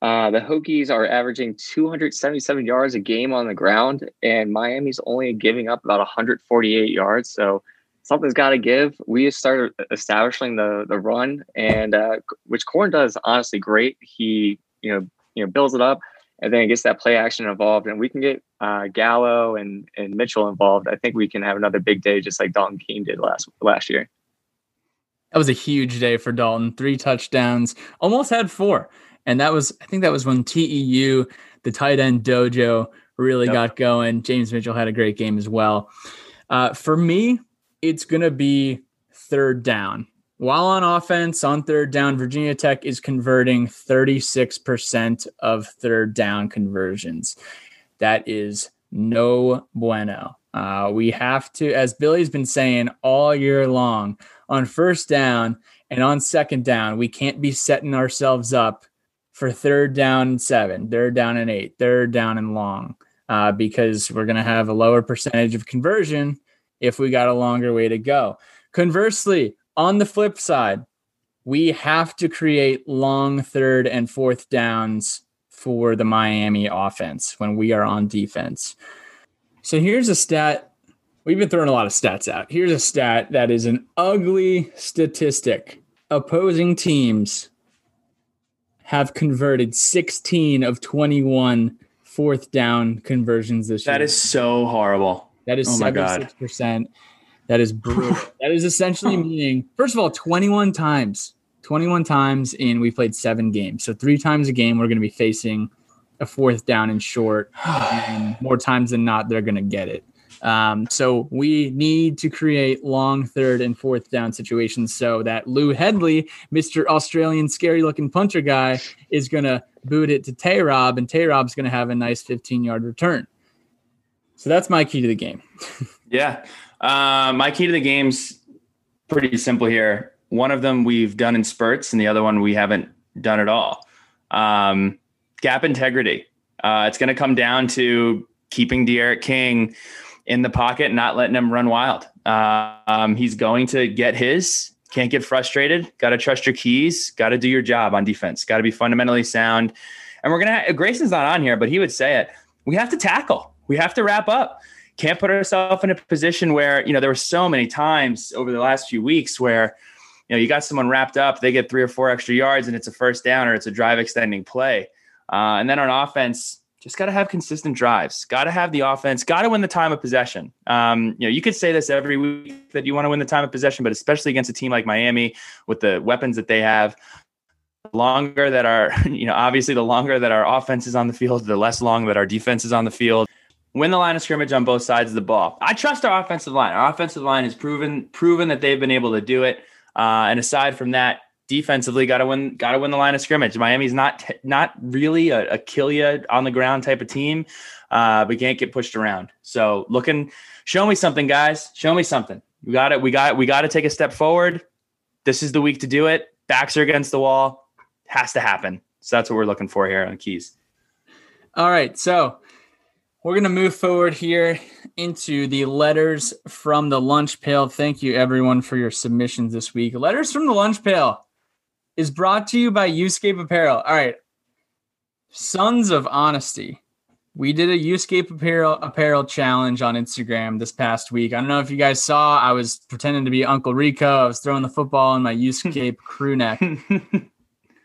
Uh, the Hokies are averaging 277 yards a game on the ground, and Miami's only giving up about 148 yards. So something's got to give. We started establishing the the run, and uh, which Corn does honestly great. He you know you know builds it up, and then gets that play action involved, and we can get uh, Gallo and and Mitchell involved. I think we can have another big day, just like Dalton Keene did last last year. That was a huge day for Dalton. Three touchdowns, almost had four. And that was, I think that was when TEU, the tight end dojo, really yep. got going. James Mitchell had a great game as well. Uh, for me, it's going to be third down. While on offense, on third down, Virginia Tech is converting 36% of third down conversions. That is no bueno. Uh, we have to, as Billy's been saying all year long, on first down and on second down, we can't be setting ourselves up for third down and seven, third down and eight, third down and long, uh, because we're going to have a lower percentage of conversion if we got a longer way to go. Conversely, on the flip side, we have to create long third and fourth downs for the Miami offense when we are on defense. So here's a stat. We've been throwing a lot of stats out. Here's a stat that is an ugly statistic. Opposing teams have converted 16 of 21 fourth down conversions this that year. That is so horrible. That is oh 76%. That is brutal. that is essentially meaning, first of all, 21 times, 21 times in we played seven games. So three times a game, we're going to be facing a fourth down and short. and more times than not, they're going to get it. Um, so we need to create long third and fourth down situations so that Lou Hedley, Mr. Australian scary looking punter guy, is going to boot it to Tay Rob, and Tay Rob's going to have a nice 15 yard return. So that's my key to the game. yeah. Uh, my key to the game's pretty simple here. One of them we've done in spurts, and the other one we haven't done at all. Um, gap integrity. Uh, it's going to come down to keeping D'Eriq King in the pocket, not letting him run wild. Uh, um, he's going to get his. Can't get frustrated. Got to trust your keys. Got to do your job on defense. Got to be fundamentally sound. And we're gonna. Grayson's not on here, but he would say it. We have to tackle. We have to wrap up. Can't put ourselves in a position where you know there were so many times over the last few weeks where you know you got someone wrapped up, they get three or four extra yards, and it's a first down or it's a drive extending play. Uh, and then on offense, just got to have consistent drives. Got to have the offense. Got to win the time of possession. Um, you know, you could say this every week that you want to win the time of possession, but especially against a team like Miami with the weapons that they have, longer that our, you know, obviously the longer that our offense is on the field, the less long that our defense is on the field. Win the line of scrimmage on both sides of the ball. I trust our offensive line. Our offensive line has proven proven that they've been able to do it. Uh, and aside from that, defensively got to win got to win the line of scrimmage. Miami's not not really a, a kill you on the ground type of team, uh, but can't get pushed around. So looking, show me something, guys. Show me something. We got it. We got we got to take a step forward. This is the week to do it. Backs are against the wall. Has to happen. So that's what we're looking for here on keys. All right, so we're going to move forward here into the letters from the lunch pail. Thank you, everyone, for your submissions this week. Letters from the lunch pail is brought to you by Uscape Apparel. All right. Sons of Honesty. We did a Uscape Apparel apparel challenge on Instagram this past week. I don't know if you guys saw. I was pretending to be Uncle Rico. I was throwing the football in my Uscape crew neck.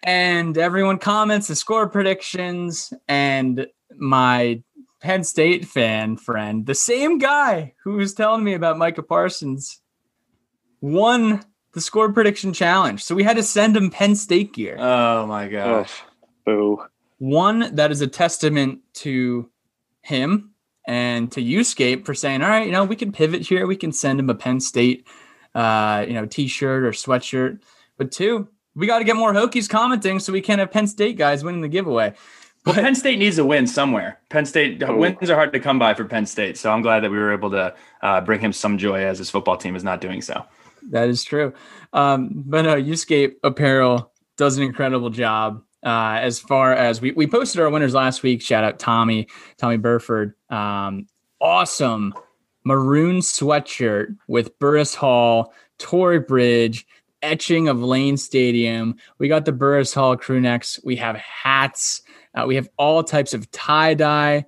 and everyone comments the score predictions and my Penn State fan friend, the same guy who was telling me about Micah Parsons, won the score prediction challenge. So we had to send him Penn State gear. Oh my gosh. Boo. One that is a testament to him and to Uscape for saying, all right, you know, we can pivot here. We can send him a Penn State, uh, you know, t-shirt or sweatshirt. But two, we got to get more Hokies commenting so we can have Penn State guys winning the giveaway. Well, Penn State needs a win somewhere. Penn State oh. wins are hard to come by for Penn State, so I'm glad that we were able to uh, bring him some joy as his football team is not doing so. That is true. Um, but no, Uscape Apparel does an incredible job. Uh, as far as we, we posted our winners last week, shout out Tommy, Tommy Burford. Um, awesome maroon sweatshirt with Burruss Hall, Torrey Bridge, etching of Lane Stadium. We got the Burruss Hall crew necks. We have hats. Uh, we have all types of tie dye,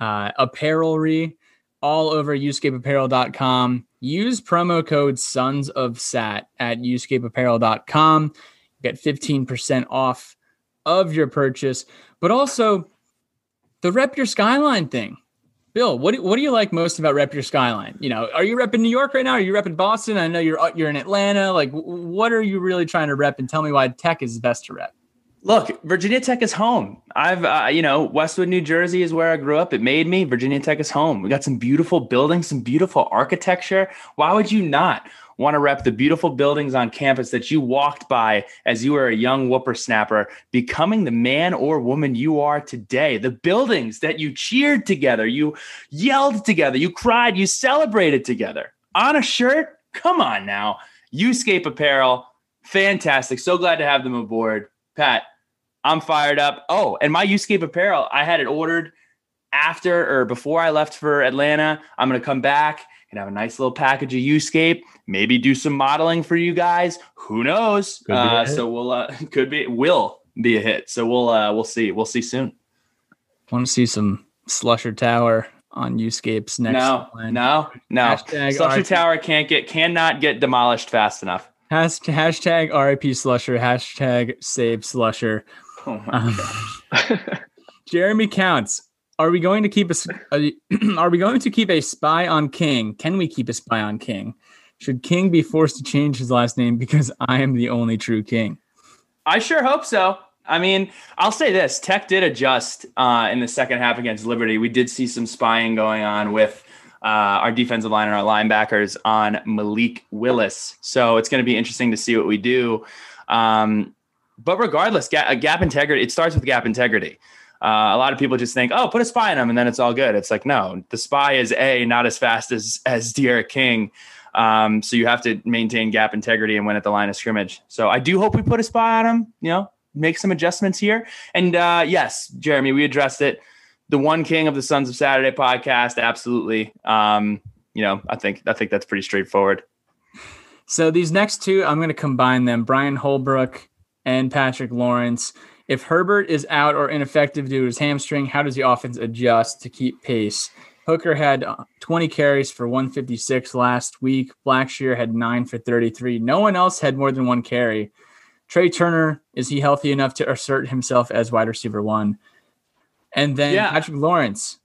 uh, apparelry all over uscapeapparel.com. Use promo code Sons of Sat at uscapeapparel.com. Get 15% off of your purchase, but also the rep your skyline thing. Bill, what do, what do you like most about rep your skyline? You know, are you repping New York right now? Are you repping Boston? I know you're you're in Atlanta. Like, what are you really trying to rep? And tell me why Tech is best to rep. Look, Virginia Tech is home. I've, uh, you know, Westwood, New Jersey is where I grew up. It made me. Virginia Tech is home. We got some beautiful buildings, some beautiful architecture. Why would you not want to rep the beautiful buildings on campus that you walked by as you were a young whippersnapper, becoming the man or woman you are today? The buildings that you cheered together, you yelled together, you cried, you celebrated together on a shirt. Come on now. Uscape Apparel, fantastic. So glad to have them aboard. Pat, I'm fired up. Oh, and my Uscape apparel, I had it ordered after or before I left for Atlanta. I'm going to come back and have a nice little package of Uscape. Maybe do some modeling for you guys. Who knows? Uh, so we'll uh, could be will be a hit. So we'll uh, we'll see. We'll see soon. Want to see some Slusher Tower on Uscape's next? No, line. no, no. Hashtag Slusher. Tower can't get cannot get demolished fast enough. Hashtag, hashtag RIP Slusher. Hashtag save Slusher. Oh my um, Jeremy counts. Are we going to keep a, a Are we going to keep a spy on King? Can we keep a spy on King? Should King be forced to change his last name because I am the only true King? I sure hope so. I mean, I'll say this: Tech did adjust uh, in the second half against Liberty. We did see some spying going on with uh, our defensive line and our linebackers on Malik Willis. So it's going to be interesting to see what we do. Um, but regardless, gap, gap integrity, it starts with gap integrity. Uh, a lot of people just think, oh, put a spy in him and then it's all good. It's like, no, the spy is A, not as fast as, as D'Eriq King. Um, so you have to maintain gap integrity and win at the line of scrimmage. So I do hope we put a spy on him, you know, make some adjustments here. And uh, yes, Jeremy, we addressed it. The one king of the Sons of Saturday podcast, absolutely. Um, you know, I think I think that's pretty straightforward. So these next two, I'm going to combine them. Brian Holbrook and Patrick Lawrence. If Herbert is out or ineffective due to his hamstring, how does the offense adjust to keep pace? Hooker had uh, 20 carries for 156 last week. Blackshear had nine for 33. No one else had more than one carry. Tre Turner, is he healthy enough to assert himself as wide receiver one? And then yeah. Patrick Lawrence,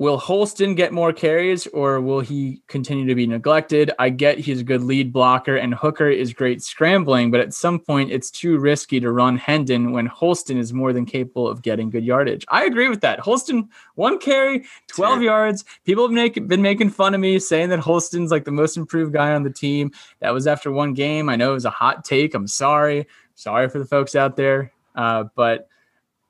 Will Holston get more carries or will he continue to be neglected? I get he's a good lead blocker and Hooker is great scrambling, but at some point it's too risky to run Hendon when Holston is more than capable of getting good yardage. I agree with that. Holston, one carry, 12 sure. yards. People have make, been making fun of me saying that Holston's like the most improved guy on the team. That was after one game. I know it was a hot take. I'm sorry. Sorry for the folks out there. Uh, but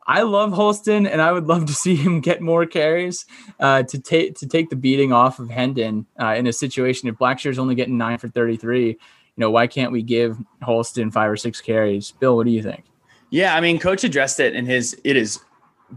I love Holston, and I would love to see him get more carries uh, to take to take the beating off of Hendon uh, in a situation. If Blackshear's only getting nine for thirty three, you know why can't we give Holston five or six carries? Bill, what do you think? Yeah, I mean, Coach addressed it in his. It is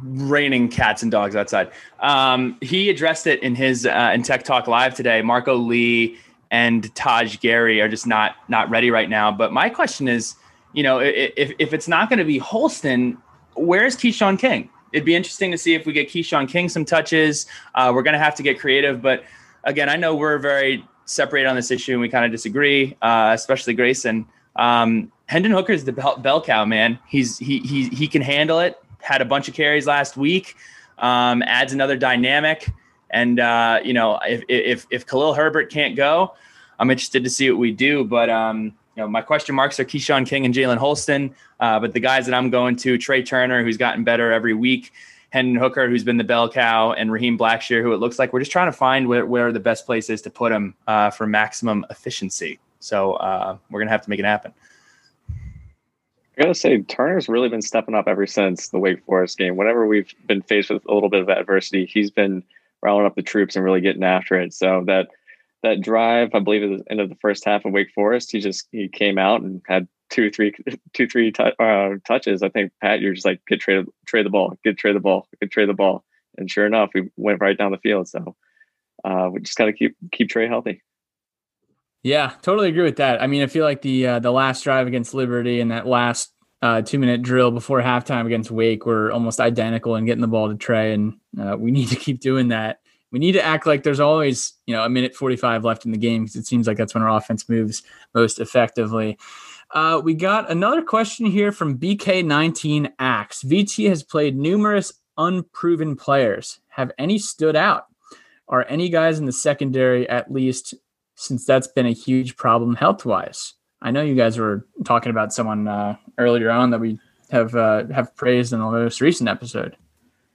raining cats and dogs outside. Um, he addressed it in his uh, in Tech Talk Live today. Marco Lee and Taj Gary are just not not ready right now. But my question is, you know, if if it's not going to be Holston where's Keshawn King? It'd be interesting to see if we get Keshawn King some touches. Uh, we're going to have to get creative, but again, I know we're very separated on this issue and we kind of disagree, uh, especially Grayson. Um, Hendon Hooker is the bell, bell, cow, man. He's he he he can handle it. Had a bunch of carries last week. Um, adds another dynamic. And uh, you know, if if if Khalil Herbert can't go, I'm interested to see what we do. But um, you know, my question marks are Keshawn King and Jalen Holston. Uh, but the guys that I'm going to, Tre Turner, who's gotten better every week, Hendon Hooker, who's been the bell cow, and Raheem Blackshear, who it looks like we're just trying to find where, where the best place is to put him uh, for maximum efficiency. So uh, we're gonna have to make it happen. I gotta say, Turner's really been stepping up ever since the Wake Forest game. Whenever we've been faced with a little bit of adversity, he's been rallying up the troops and really getting after it. So that that drive, I believe, at the end of the first half of Wake Forest, he just he came out and had two, three, two, three uh, touches. I think Pat, you're just like get trade trade the ball, get trade the ball, get trade the ball, and sure enough, we went right down the field. So uh, we just got to keep keep Tre healthy. Yeah, totally agree with that. I mean, I feel like the uh, the last drive against Liberty and that last uh, two minute drill before halftime against Wake were almost identical in getting the ball to Tre, and uh, we need to keep doing that. We need to act like there's always you know a minute 45 left in the game because it seems like that's when our offense moves most effectively. Uh, we got another question here from BK19 Axe. VT has played numerous unproven players. Have any stood out? Are any guys in the secondary at least since that's been a huge problem health wise. I know you guys were talking about someone uh, earlier on that we have uh, have praised in the most recent episode.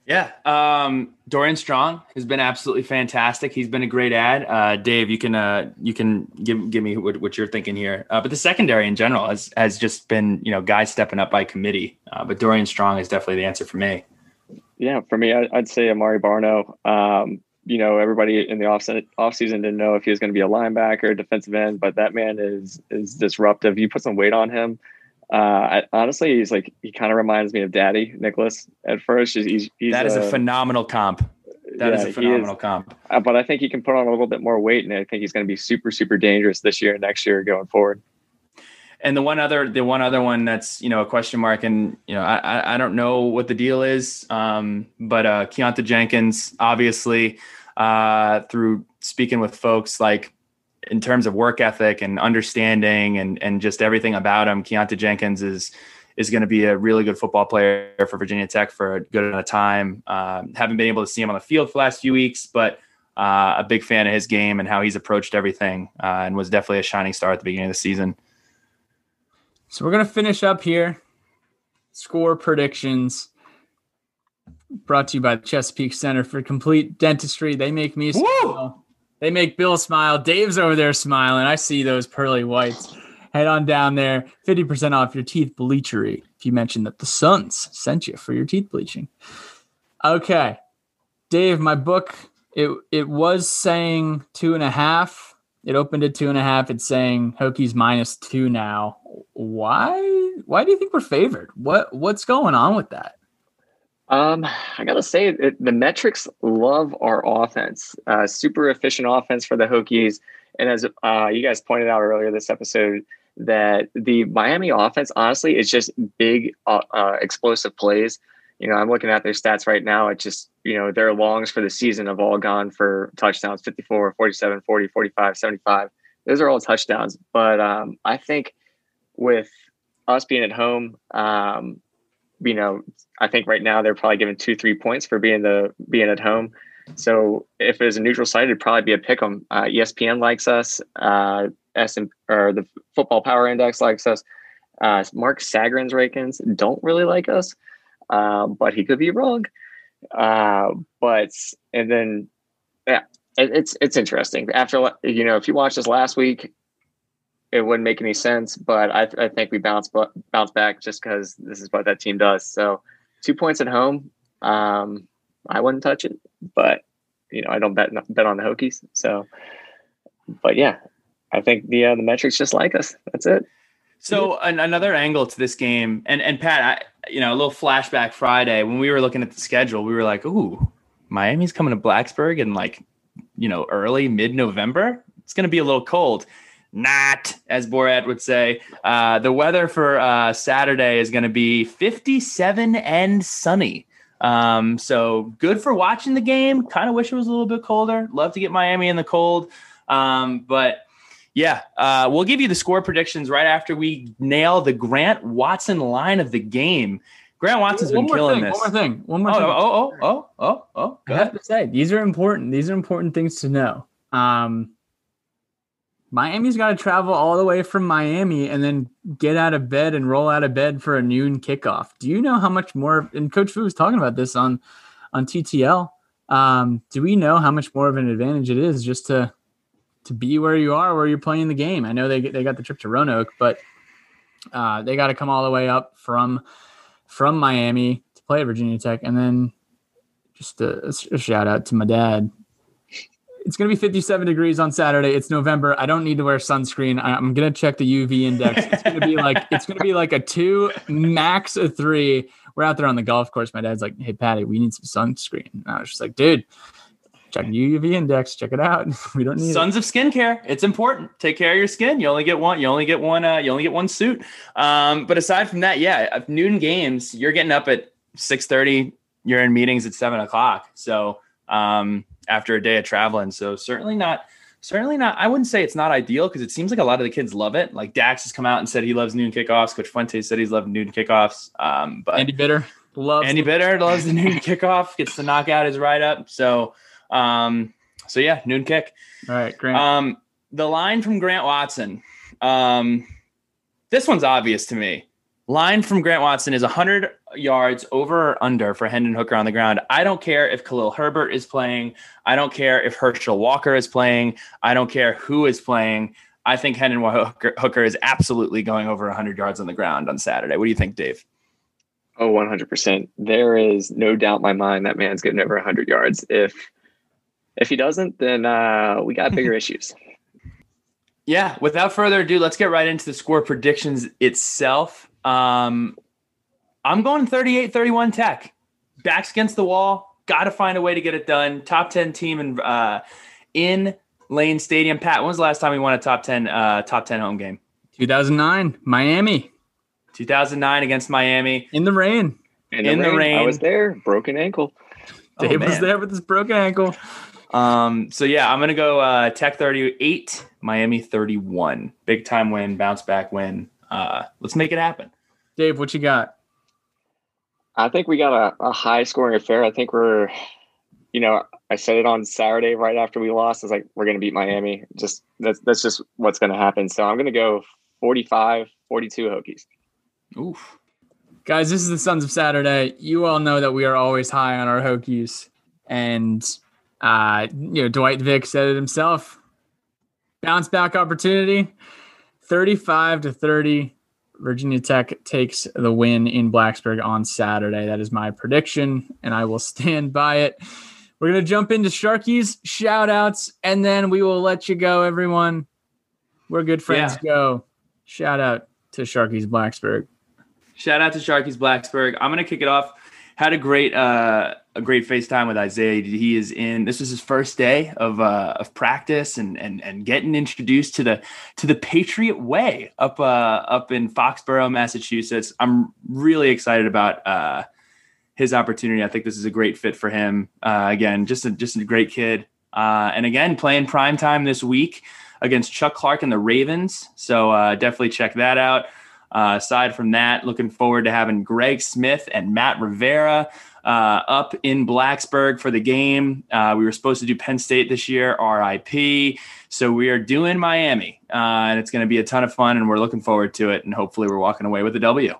Yeah, um, Dorian Strong has been absolutely fantastic. He's been a great ad. Uh, Dave, you can uh, you can give give me what, what you're thinking here. Uh, but the secondary in general has has just been you know guys stepping up by committee. Uh, but Dorian Strong is definitely the answer for me. Yeah, for me, I, would say Amare Barno. Um, you know, everybody in the off off season didn't know if he was going to be a linebacker, defensive end, but that man is is disruptive. You put some weight on him. Uh, I, honestly, he's like he kind of reminds me of Dadi Nicolas at first. He's, he's that is a, a phenomenal comp. That yeah, is a phenomenal is, comp. Uh, but I think he can put on a little bit more weight, and I think he's going to be super super dangerous this year and next year going forward. And the one other, the one other one that's you know a question mark, and you know I I don't know what the deal is, um, but uh, Keonta Jenkins obviously uh, through speaking with folks like in terms of work ethic and understanding and and just everything about him, Keonta Jenkins is is going to be a really good football player for Virginia Tech for a good amount of time. Um, haven't been able to see him on the field for the last few weeks, but uh, a big fan of his game and how he's approached everything, uh, and was definitely a shining star at the beginning of the season. So we're gonna finish up here. Score predictions brought to you by the Chesapeake Center for Complete Dentistry. They make me smile. They make Bill smile. Dave's over there smiling. I see those pearly whites. Head on down there. 50% off your teeth bleachery if you mention that the Suns sent you for your teeth bleaching. Okay. Dave, my book, it it was saying two and a half. It opened at two and a half. It's saying Hokies minus two now. Why? Why do you think we're favored? What what's going on with that? Um, I gotta say, it, the metrics love our offense. Uh, super efficient offense for the Hokies, and as uh, you guys pointed out earlier this episode, that the Miami offense, honestly, is just big, uh, uh, explosive plays. You know, I'm looking at their stats right now. It just, you know, their longs for the season have all gone for touchdowns 54, 47, 40, 45, 75. Those are all touchdowns. But um, I think with us being at home, um, you know, I think right now they're probably given two, three points for being the being at home. So if it was a neutral site, it'd probably be a pick 'em. Uh, ESPN likes us. Uh, SM or the Football Power Index likes us. Uh, Mark Sagarin's rankings don't really like us, uh, but he could be wrong. Uh, but and then yeah, it, it's it's interesting. After you know, if you watched us last week, it wouldn't make any sense. But I, I think we bounce bounce back just because this is what that team does. So two points at home. Um, I wouldn't touch it, but you know I don't bet bet on the Hokies. So, but yeah, I think the uh, the metrics just like us. That's it. So an, another angle to this game, and and Pat, I, you know, a little flashback Friday when we were looking at the schedule, we were like, "Ooh, Miami's coming to Blacksburg in like, you know, early mid November. It's going to be a little cold." Not, as Borat would say. Uh, the weather for uh, Saturday is going to be 57 and sunny. Um, so good for watching the game. Kind of wish it was a little bit colder. Love to get Miami in the cold. Um, but yeah, uh, we'll give you the score predictions right after we nail the Grant Watson line of the game. Grant Watson's been killing thing, this. One more thing. One more oh, thing. Oh, oh, oh, oh, oh. I have to say, these are important. These are important things to know. Um, Miami's got to travel all the way from Miami and then get out of bed and roll out of bed for a noon kickoff. Do you know how much more? And Coach Fu was talking about this on on TTL. Um, do we know how much more of an advantage it is just to to be where you are, where you're playing the game? I know they they got the trip to Roanoke, but uh, they got to come all the way up from from Miami to play Virginia Tech, and then just a, a shout out to my dad. It's going to be 57 degrees on Saturday. It's November. I don't need to wear sunscreen. I'm going to check the UV index. It's going to be like it's going to be like a 2 max a 3. We're out there on the golf course. My dad's like, "Hey Patty, we need some sunscreen." And I was just like, "Dude, check the UV index. Check it out. we don't need Sons it. of skincare. It's important. Take care of your skin. You only get one. You only get one. Uh, you only get one suit. Um, but aside from that, yeah, noon games. You're getting up at six thirty. You're in meetings at seven o'clock. So um, after a day of traveling, so certainly not. Certainly not. I wouldn't say it's not ideal because it seems like a lot of the kids love it. Like Dax has come out and said he loves noon kickoffs. Coach Fuente said he's loved noon kickoffs. Um, but Andy Bitter loves Andy Bitter loves the noon kickoff. Gets to knock out his write up. So um, so yeah, noon kick. All right, Grant. Um, the line from Grant Watson. Um, this one's obvious to me. Line from Grant Watson is 100 yards over or under for Hendon Hooker on the ground. I don't care if Khalil Herbert is playing. I don't care if Herschel Walker is playing. I don't care who is playing. I think Hendon Hooker, Hooker is absolutely going over 100 yards on the ground on Saturday. What do you think, Dave? Oh, 100%. There is no doubt in my mind that man's getting over 100 yards. If if he doesn't, then uh, we got bigger issues. Yeah. Without further ado, let's get right into the score predictions itself. Um, I'm going 38 31 tech. Backs against the wall. Got to find a way to get it done. Top 10 team in, uh, in Lane Stadium. Pat, when was the last time we won a top 10 uh, top 10 home game? 2009, Miami. 2009 against Miami. In the rain. In the, in rain, the rain. I was there. Broken ankle. Dave oh, was there with his broken ankle. Um, so yeah, I'm gonna go uh, Tech 38, Miami 31. Big time win, bounce back win. Uh, let's make it happen. Dave, what you got? I think we got a, a high scoring affair. I think we're, you know, I said it on Saturday right after we lost. I was like, we're gonna beat Miami. Just that's that's just what's gonna happen. So I'm gonna go 45, 42 Hokies. Oof. Guys, this is the Sons of Saturday. You all know that we are always high on our Hokies. And uh, you know, Dwight Vick said it himself. Bounce back opportunity. 35 to 30. Virginia Tech takes the win in Blacksburg on Saturday. That is my prediction, and I will stand by it. We're going to jump into Sharkey's shout outs, and then we will let you go, everyone. Where good friends yeah. go. Shout out to Sharkey's Blacksburg. Shout out to Sharkey's Blacksburg. I'm going to kick it off had a great uh, a great FaceTime with Isaiah. He is in. This was his first day of uh, of practice and and and getting introduced to the to the Patriot Way up uh, up in Foxborough, Massachusetts. I'm really excited about uh, his opportunity. I think this is a great fit for him. Uh, again, just a just a great kid. Uh, and again, playing prime time this week against Chuck Clark and the Ravens. So uh, definitely check that out. Uh, aside from that, looking forward to having Greg Smith and Matt Rivera uh, up in Blacksburg for the game. Uh, we were supposed to do Penn State this year, RIP. So we are doing Miami, uh, and it's going to be a ton of fun, and we're looking forward to it. And hopefully, we're walking away with a W.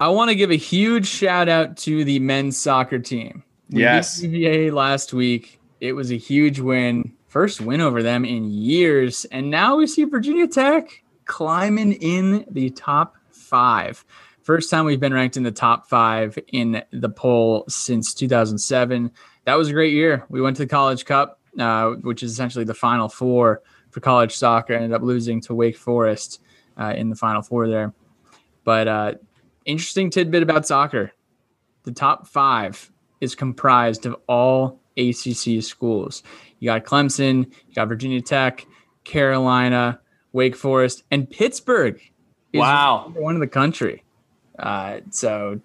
I want to give a huge shout out to the men's soccer team. We yes. UVA last week. It was a huge win. First win over them in years. And now we see Virginia Tech climbing in the top five. First time we've been ranked in the top five in the poll since 2007. That was a great year. We went to the College Cup, uh, which is essentially the final four for college soccer. Ended up losing to Wake Forest uh, in the final four there. But uh, interesting tidbit about soccer the top five is comprised of all ACC schools. You got Clemson, you got Virginia Tech, Carolina, Wake Forest, and Pittsburgh. wow, one in the country. Uh, so,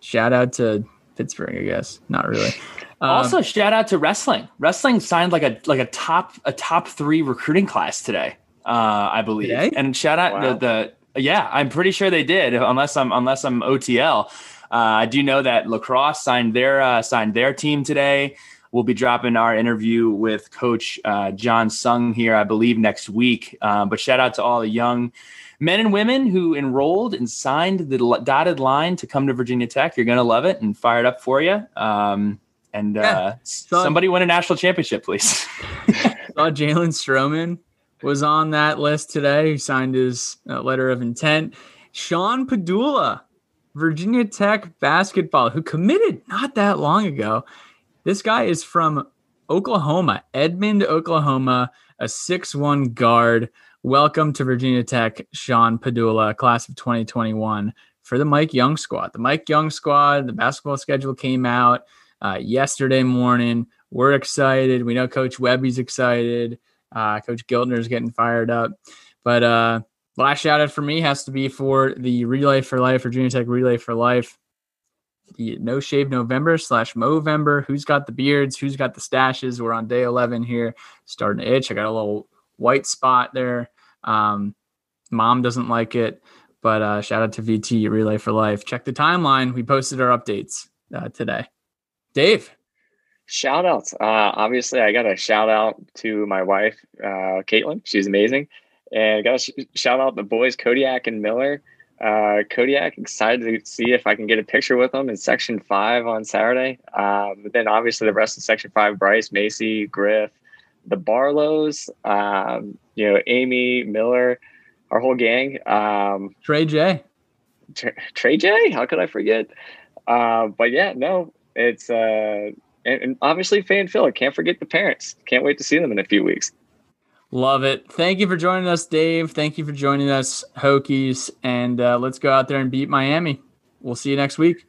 shout out to Pittsburgh, I guess. Not really. Um, also, shout out to wrestling. Wrestling signed like a like a top a top three recruiting class today, uh, I believe. Today? And shout out wow. the, the yeah, I'm pretty sure they did. Unless I'm unless I'm OTL. Uh, I do know that lacrosse signed their uh, signed their team today. We'll be dropping our interview with Coach uh, John Sung here, I believe, next week. Um, but shout out to all the young men and women who enrolled and signed the dotted line to come to Virginia Tech. You're going to love it and fire it up for you. Um, And yeah. uh, somebody win a national championship, please. saw Jalen Stroman was on that list today. He signed his uh, letter of intent. Sean Pedulla, Virginia Tech basketball, who committed not that long ago. This guy is from Oklahoma, Edmond, Oklahoma, a six-one guard. Welcome to Virginia Tech, Sean Pedulla, class of 2021 for the Mike Young squad. The Mike Young squad, the basketball schedule came out uh, yesterday morning. We're excited. We know Coach Webby's excited. Uh, Coach Giltner's getting fired up. But uh, last shout out for me has to be for the Relay for Life, Virginia Tech Relay for Life. No Shave November slash Movember. Who's got the beards? Who's got the stashes? We're on day 11 here, starting to itch. I got a little white spot there. Um, mom doesn't like it, but uh, shout out to VT Relay for Life. Check the timeline. We posted our updates uh, today. Dave. Shout outs. Uh, obviously, I got a shout out to my wife, uh, Caitlin. She's amazing. And got to sh- shout out the boys, Kodiak and Miller. Uh, Kodiak, excited to see if I can get a picture with them in section five on Saturday. Uh, but then obviously the rest of section five, Bryce, Macy, Griff, the Barlows, um, you know, Amy, Miller, our whole gang. Um, Trey J. Trey J. How could I forget? Uh, but yeah, no, it's uh, and, and obviously Fan Phil. Can't forget the parents. Can't wait to see them in a few weeks. Love it. Thank you for joining us, Dave. Thank you for joining us, Hokies. And uh, let's go out there and beat Miami. We'll see you next week.